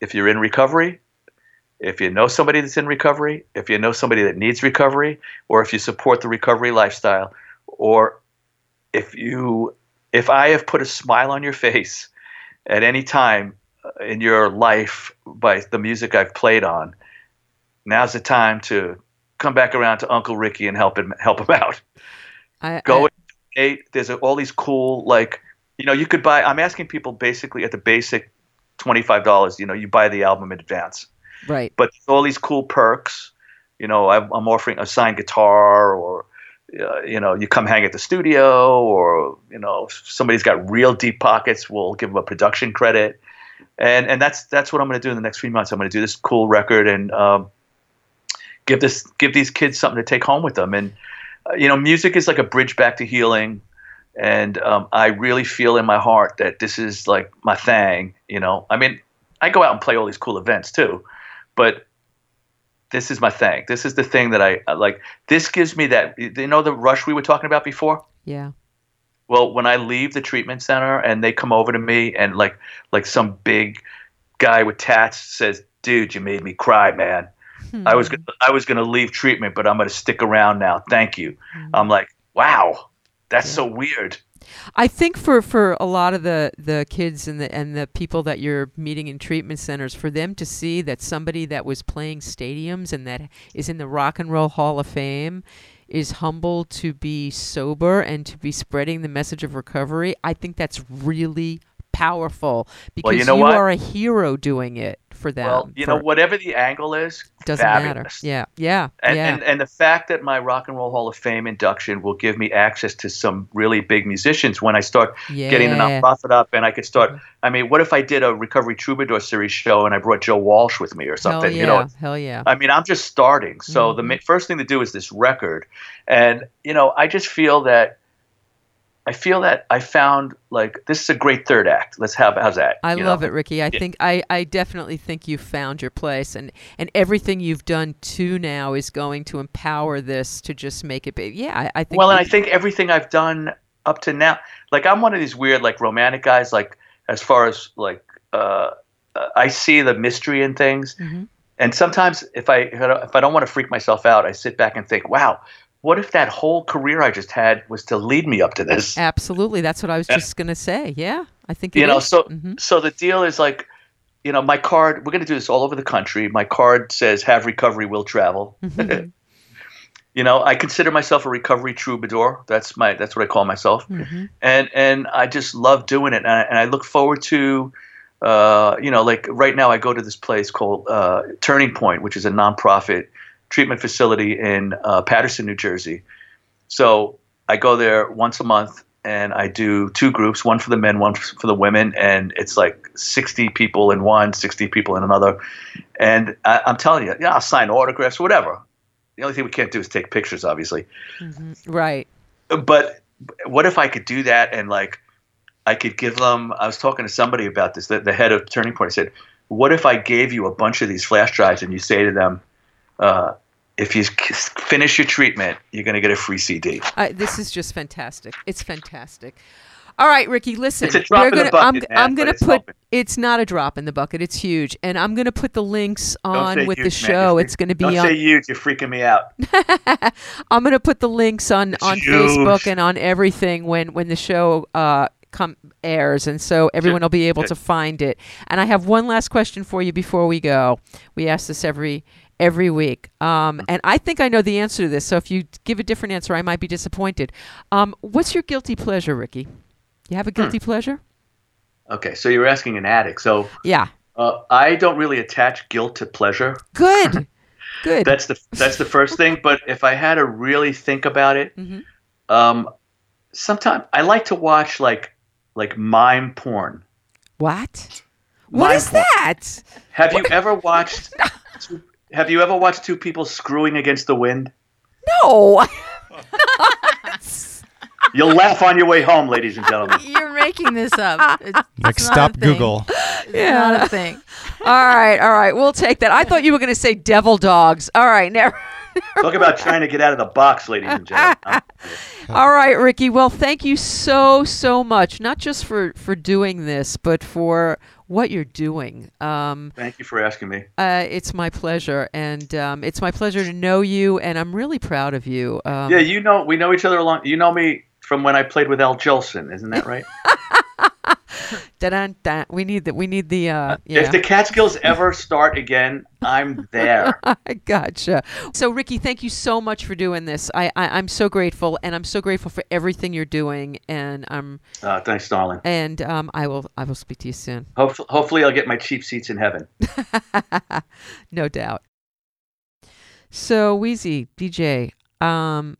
[SPEAKER 1] If you're in recovery, if you know somebody that's in recovery, if you know somebody that needs recovery, or if you support the recovery lifestyle, or if you if I have put a smile on your face at any time uh, in your life by the music I've played on, now's the time to come back around to Uncle Ricky and help him help him out.
[SPEAKER 7] I,
[SPEAKER 1] Go
[SPEAKER 7] I-
[SPEAKER 1] and there's all these cool like you know you could buy. I'm asking people basically at the basic twenty five dollars. You know you buy the album in advance,
[SPEAKER 7] right.
[SPEAKER 1] but all these cool perks. You know I'm, offering a signed guitar or. Uh, you know, you come hang at the studio, or you know, somebody's got real deep pockets. We'll give them a production credit, and and that's that's what I'm going to do in the next three months. I'm going to do this cool record and um, give this give these kids something to take home with them. And uh, you know, music is like a bridge back to healing. and um, I really feel in my heart that this is like my thing. You know, I mean, I go out and play all these cool events too, but this is my thing. This is the thing that I I like. This gives me that. You know, the rush we were talking about before.
[SPEAKER 7] Yeah.
[SPEAKER 1] Well, when I leave the treatment center and they come over to me and like like some big guy with tats says, "Dude, you made me cry, man." Hmm. I was gonna, I was going to leave treatment, but I'm going to stick around now. Thank you. Hmm. I'm like, wow, that's so weird.
[SPEAKER 7] I think for, for a lot of the, the kids and the and the people that you're meeting in treatment centers, for them to see that somebody that was playing stadiums and that is in the Rock and Roll Hall of Fame is humble to be sober and to be spreading the message of recovery, I think that's really powerful because
[SPEAKER 1] you know what?
[SPEAKER 7] are a hero doing it for them.
[SPEAKER 1] Well, you
[SPEAKER 7] for-
[SPEAKER 1] know, whatever the angle is,
[SPEAKER 7] doesn't matter. Yeah, yeah,
[SPEAKER 1] And,
[SPEAKER 7] yeah.
[SPEAKER 1] and and the fact that my Rock and Roll Hall of Fame induction will give me access to some really big musicians when I start getting the nonprofit up, and I could start. Mm-hmm. I mean, what if I did a Recovery Troubadour series show and I brought Joe Walsh with me or
[SPEAKER 7] hell
[SPEAKER 1] something?
[SPEAKER 7] yeah,
[SPEAKER 1] You know,
[SPEAKER 7] hell yeah.
[SPEAKER 1] I mean, I'm just starting. So the mm-hmm. first thing to do is this record, and you know, I just feel that. I feel that I found like this is a great third act. Let's have how's that?
[SPEAKER 7] I
[SPEAKER 1] you
[SPEAKER 7] love
[SPEAKER 1] know?
[SPEAKER 7] it, Ricky. I
[SPEAKER 1] Yeah.
[SPEAKER 7] think I, I definitely think you've found your place, and and everything you've done too now is going to empower this to just make it big. Yeah, I, I think.
[SPEAKER 1] Well, and I think everything I've done up to now, like I'm one of these weird, like romantic guys. Like as far as like, uh, uh, I see the mystery in things,
[SPEAKER 7] Mhm.
[SPEAKER 1] and sometimes if I if I don't- if I don't want to freak myself out, I sit back and think, wow, what if that whole career I just had was to lead me up to this?
[SPEAKER 7] absolutely. That's what I was just gonna say. Yeah, I think
[SPEAKER 1] you know
[SPEAKER 7] is.
[SPEAKER 1] so
[SPEAKER 7] Mhm.
[SPEAKER 1] so the deal is like you know my card we're going to do this all over the country my card says have recovery will travel
[SPEAKER 7] Mm-hmm.
[SPEAKER 1] you know i consider myself a recovery troubadour that's my that's what i call myself
[SPEAKER 7] Mhm.
[SPEAKER 1] and and i just love doing it and i, and I look forward to uh, you know like right now i go to this place called uh, turning point which is a nonprofit treatment facility in uh, Paterson new jersey so I go there once a month and I do two groups, one for the men, one for the women, and it's like 60 people in one, 60 people in another. And I, I'm telling you, yeah, I'll sign autographs, whatever. The only thing we can't do is take pictures, obviously.
[SPEAKER 7] Mhm. Right.
[SPEAKER 1] But what if I could do that and like I could give them? I was talking to somebody about this. The, the head of Turning Point said, "What if I gave you a bunch of these flash drives and you say to them?" Uh, if you finish your treatment, you're going to get a free CD.
[SPEAKER 7] Uh, this is just fantastic. It's fantastic. All right, Ricky, listen.
[SPEAKER 1] It's a drop
[SPEAKER 7] we're
[SPEAKER 1] in the
[SPEAKER 7] gonna,
[SPEAKER 1] bucket,
[SPEAKER 7] I'm, I'm gonna put.
[SPEAKER 1] helping.
[SPEAKER 7] It's not a drop in the bucket. It's huge, and I'm gonna put the links on with the
[SPEAKER 1] huge, man.
[SPEAKER 7] show.
[SPEAKER 1] You're
[SPEAKER 7] It's gonna be
[SPEAKER 1] Don't
[SPEAKER 7] on.
[SPEAKER 1] say huge. You're freaking me out.
[SPEAKER 7] I'm gonna put the links on on
[SPEAKER 1] huge.
[SPEAKER 7] Facebook and on everything when when the show uh come airs, and so everyone will be able to find it. And I have one last question for you before we go. We ask this every every week, um, and I think I know the answer to this. So if you give a different answer, I might be disappointed. Um, what's your guilty pleasure, Ricky? You have a guilty
[SPEAKER 1] Hmm.
[SPEAKER 7] pleasure?
[SPEAKER 1] Okay, so you're asking an addict. So
[SPEAKER 7] Yeah.
[SPEAKER 1] uh, I don't really attach guilt to pleasure.
[SPEAKER 7] Good. Good.
[SPEAKER 1] That's the that's the first thing. But if I had to really think about it,
[SPEAKER 7] Mhm.
[SPEAKER 1] um, sometimes I like to watch like like mime porn.
[SPEAKER 7] What? What
[SPEAKER 1] Mime
[SPEAKER 7] is
[SPEAKER 1] porn.
[SPEAKER 7] that?
[SPEAKER 1] Have you ever watched? two, have you ever watched two people screwing against the wind?
[SPEAKER 7] No.
[SPEAKER 1] You'll laugh on your way home, ladies and gentlemen.
[SPEAKER 8] You're making this up. It's,
[SPEAKER 6] Next
[SPEAKER 8] it's not
[SPEAKER 6] stop,
[SPEAKER 8] a thing.
[SPEAKER 6] Google.
[SPEAKER 8] It's not a thing.
[SPEAKER 7] all right, all right. We'll take that. I thought you were going to say devil dogs. All right, never.
[SPEAKER 1] Talk about trying to get out of the box, ladies and gentlemen.
[SPEAKER 7] All right, Ricky. Well, thank you so so much, not just for for doing this, but for what you're doing. Um,
[SPEAKER 1] Thank you for asking me.
[SPEAKER 7] uh, it's my pleasure, and um, it's my pleasure to know you, and I'm really proud of you. Um,
[SPEAKER 1] Yeah, you know, we know each other a long. You know me from when I played with Al Jolson, isn't that right?
[SPEAKER 7] We need the we need the uh, yeah.
[SPEAKER 1] If the Catskills ever start again, I'm there.
[SPEAKER 7] I gotcha. So, Ricky, thank you so much for doing this. I, I I'm so grateful, and I'm so grateful for everything you're doing, and I'm
[SPEAKER 1] Uh, thanks, darling.
[SPEAKER 7] and um, I will I will speak to you soon.
[SPEAKER 1] Hopefully, hopefully, I'll get my cheap seats in heaven.
[SPEAKER 7] no doubt. So, Wheezy, DJ, um,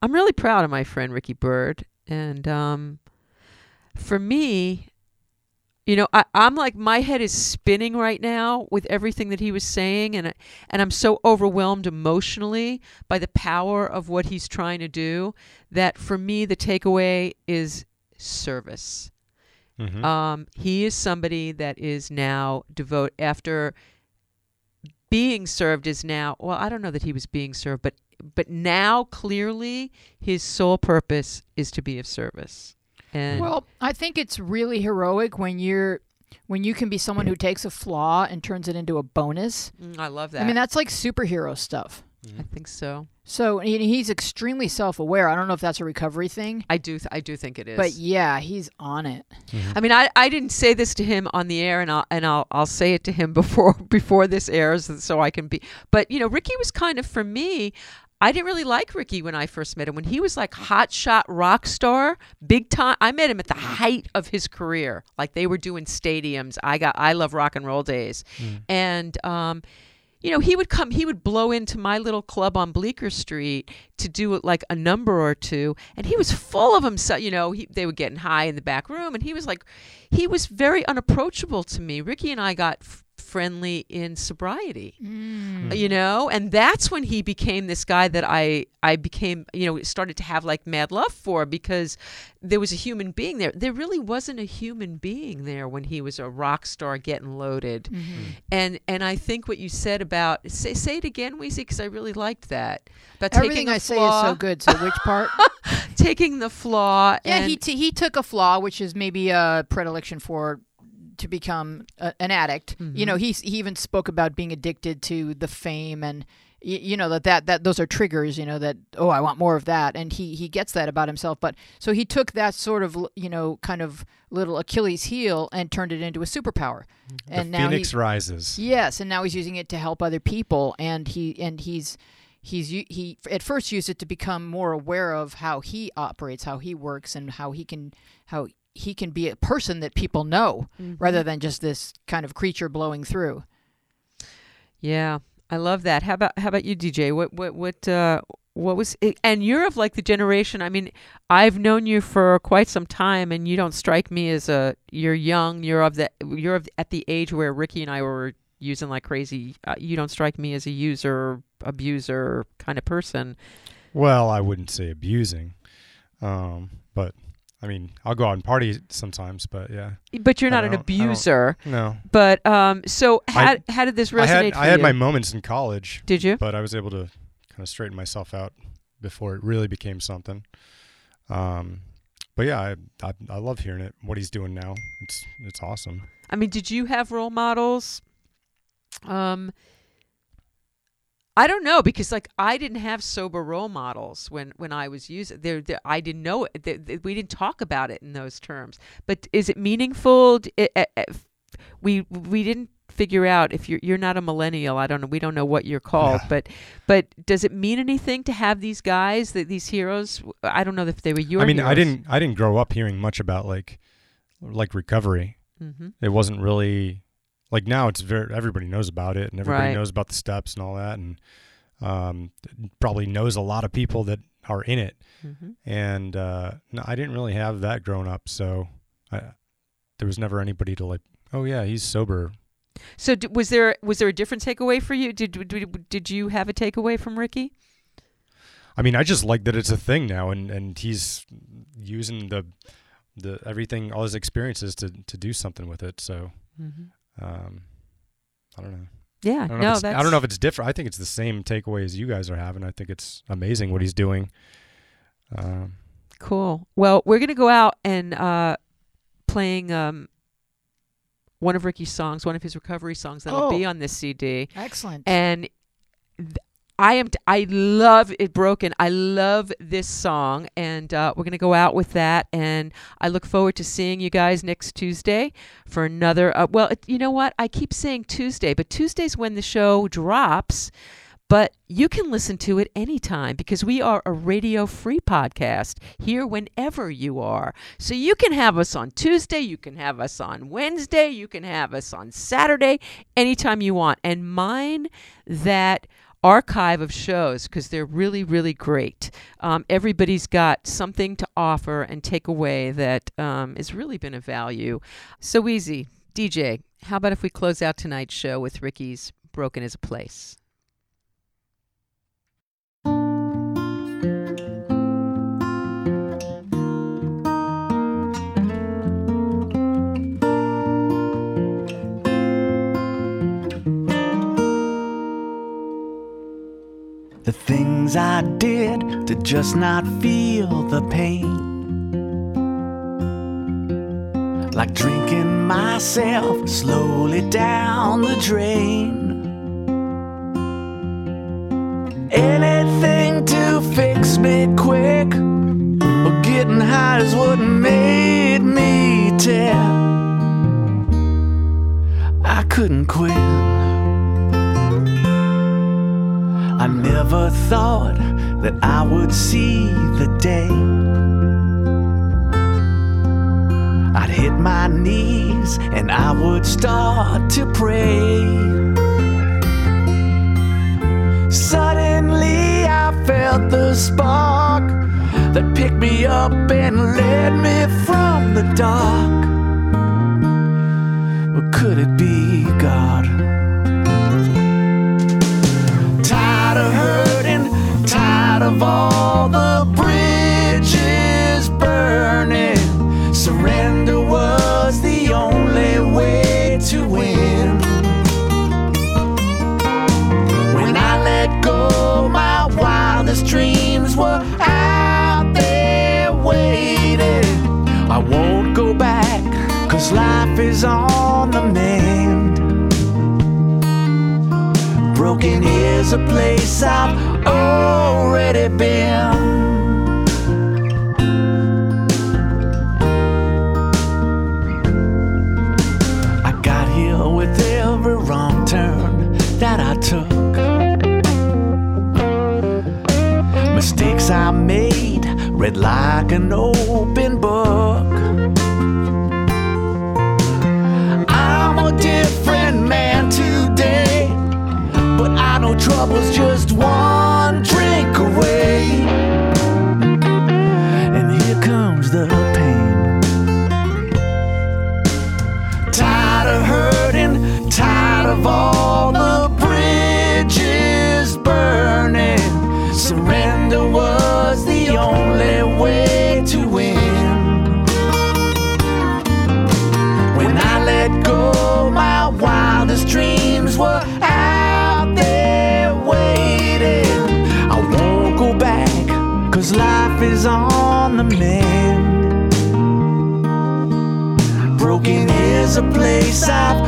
[SPEAKER 7] I'm really proud of my friend Ricky Byrd. And um, for me, You know, I, I'm like my head is spinning right now with everything that he was saying, and and I'm so overwhelmed emotionally by the power of what he's trying to do that for me the takeaway is service.
[SPEAKER 6] Mhm.
[SPEAKER 7] Um, he is somebody that is now devote after being served is now well I don't know that he was being served but but now clearly his sole purpose is to be of service and
[SPEAKER 8] Well, I think it's really heroic when you're when you can be someone who takes a flaw and turns it into a bonus.
[SPEAKER 7] Mm, I love that
[SPEAKER 8] I mean, that's like superhero stuff.
[SPEAKER 7] I think so
[SPEAKER 8] So he- he's extremely self-aware. I don't know if that's a recovery thing,
[SPEAKER 7] I do th- I do think it is
[SPEAKER 8] but yeah, he's on it.
[SPEAKER 7] I mean, I, I didn't say this to him on the air, and I'll and I'll I'll say it to him before before this airs, so I can be. But you know, Ricky was kind of for me. I didn't really like Ricky when I first met him. When he was like hot shot rock star, big time. I met him at the height of his career. Like they were doing stadiums. I got I love rock and roll days, and um, you know, he would come, he would blow into my little club on Bleecker Street to do like a number or two, and he was full of himself. You know, he, they were getting high in the back room, and he was like, he was very unapproachable to me. Ricky and I got f- friendly in sobriety, mm. you know, and that's when he became this guy that I I became, you know, started to have like mad love for because there was a human being there. There really wasn't a human being there when he was a rock star getting loaded. Mm-hmm. And and I think what you said about say say it again, Weezy, because I really liked that. About
[SPEAKER 8] Everything I say
[SPEAKER 7] flaw,
[SPEAKER 8] is so good. So which part?
[SPEAKER 7] taking the flaw.
[SPEAKER 8] yeah, he t- he took a flaw, which is maybe a predilection for to become a, an addict. You know, mm-hmm. he he even spoke about being addicted to the fame and y- you know that, that that those are triggers. You know that oh I want more of that, and he he gets that about himself. But so he took that sort of you know kind of little Achilles heel and turned it into a superpower. Mm-hmm.
[SPEAKER 6] And
[SPEAKER 8] now
[SPEAKER 6] Phoenix
[SPEAKER 8] he,
[SPEAKER 6] rises.
[SPEAKER 8] Yes, and now he's using it to help other people, and he and he's he's he at first used it to become more aware of how he operates, how he works, and how he can how he can be a person that people know rather than just this kind of creature blowing through.
[SPEAKER 7] Yeah, I love that. How about how about you, DJ? What what what uh what was it? and you're of like the generation. I mean, I've known you for quite some time, and you don't strike me as a you're young. You're of the you're of, at the age where Ricky and I were using like crazy. Uh, you don't strike me as a user abuser kind of person.
[SPEAKER 6] Well, I wouldn't say abusing, um, but I mean, I'll go out and party sometimes. But yeah,
[SPEAKER 7] But you're not an
[SPEAKER 6] don't- I don't-
[SPEAKER 7] abuser.
[SPEAKER 6] no.
[SPEAKER 7] But um, so how
[SPEAKER 6] I-
[SPEAKER 7] how did this resonate
[SPEAKER 6] I had I had my moments in college.
[SPEAKER 7] Did you?
[SPEAKER 6] But I was able to kind of straighten myself out before it really became something. Um, but yeah, I, I I love hearing it. What he's doing now, it's it's awesome.
[SPEAKER 7] I mean, did you have role models? Um, I don't know because like I didn't have sober role models when when I was using there. I didn't know it. th- th- we didn't talk about it in those terms. But is it meaningful? D- i- i- if we we didn't figure out if you're you're not a millennial. I don't know. We don't know what you're called.
[SPEAKER 6] Yeah.
[SPEAKER 7] But but does it mean anything to have these guys that these heroes? I don't know if they were your.
[SPEAKER 6] I mean, I didn't I didn't grow up hearing much about like like recovery.
[SPEAKER 7] Mhm.
[SPEAKER 6] It wasn't really like now. It's very everybody knows about it, and everybody
[SPEAKER 7] Right.
[SPEAKER 6] knows about the steps and all that, and um, probably knows a lot of people that are in it.
[SPEAKER 7] Mhm.
[SPEAKER 6] And uh, no, I didn't really have that growing up, so I, there was never anybody to like. Oh yeah, he's sober.
[SPEAKER 7] So d- was there was there a different takeaway for you? Did did, did you have a takeaway from Ricky?
[SPEAKER 6] I mean, I just like that it's a thing now, and, and he's using the the everything, all his experiences to to do something with it. So, um, I don't know.
[SPEAKER 7] Yeah,
[SPEAKER 6] I don't know
[SPEAKER 7] no,
[SPEAKER 6] if it's, I don't know if it's different. I think it's the same takeaway as you guys are having. I think it's amazing what he's doing. Um,
[SPEAKER 7] cool. Well, we're gonna go out and uh, playing um, one of Ricky's songs, one of his recovery songs that'll
[SPEAKER 8] Oh.
[SPEAKER 7] be on this CD.
[SPEAKER 8] Excellent.
[SPEAKER 7] And th- I am I love it broken. I love this song, and uh, we're gonna go out with that. And I look forward to seeing you guys next Tuesday for another. Uh, well, it, you know what? I keep saying Tuesday, but Tuesday's when the show drops. But you can listen to it anytime because we are a radio free podcast here whenever you are. So you can have us on Tuesday, you can have us on Wednesday, you can have us on Saturday, anytime you want. And mine that archive of shows because they're really, really great. Um, everybody's got something to offer and take away that um, has really been a value. So easy. DJ, how about if we close out tonight's show with Ricky's Broken Is a Place?
[SPEAKER 11] I did to just not feel the pain. Like drinking myself slowly down the drain. Anything to fix me quick, but getting high is what made me tear. I couldn't quit. Never thought that I would see the day. I'd hit my knees and I would start to pray. Suddenly I felt the spark that picked me up and led me from the dark. Or could it of all the bridges burning. Surrender was the only way to win. When I let go, my wildest dreams were out there waiting. I won't go back, cause life is on the mend. Broken is a place I've already been. I got here with every wrong turn that I took. Mistakes I made read like an open book. I'm a different man today. But I know trouble's just one a place I've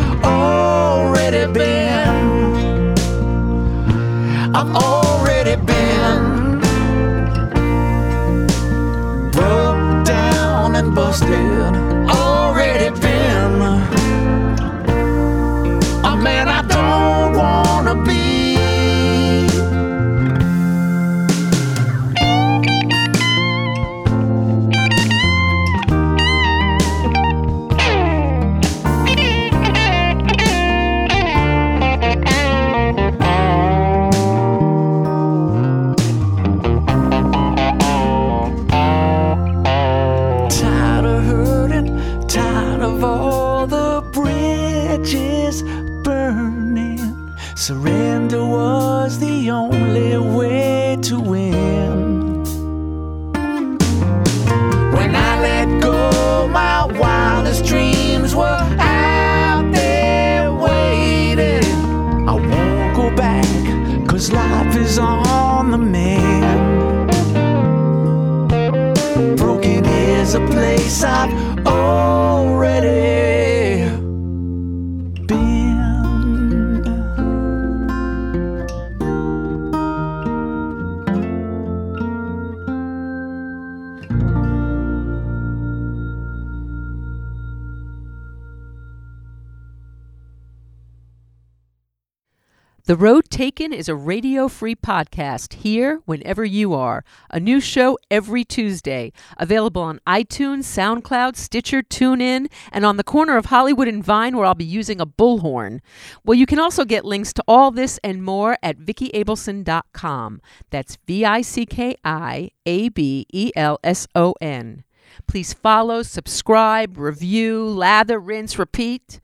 [SPEAKER 7] The Road Taken is a radio free podcast here whenever you are. A new show every Tuesday. Available on iTunes, SoundCloud, Stitcher, TuneIn, and on the corner of Hollywood and Vine where I'll be using a bullhorn. Well, you can also get links to all this and more at VickiAbelson.com. That's V I C K I A B E L S O N. Please follow, subscribe, review, lather, rinse, repeat.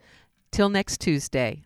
[SPEAKER 7] Till next Tuesday.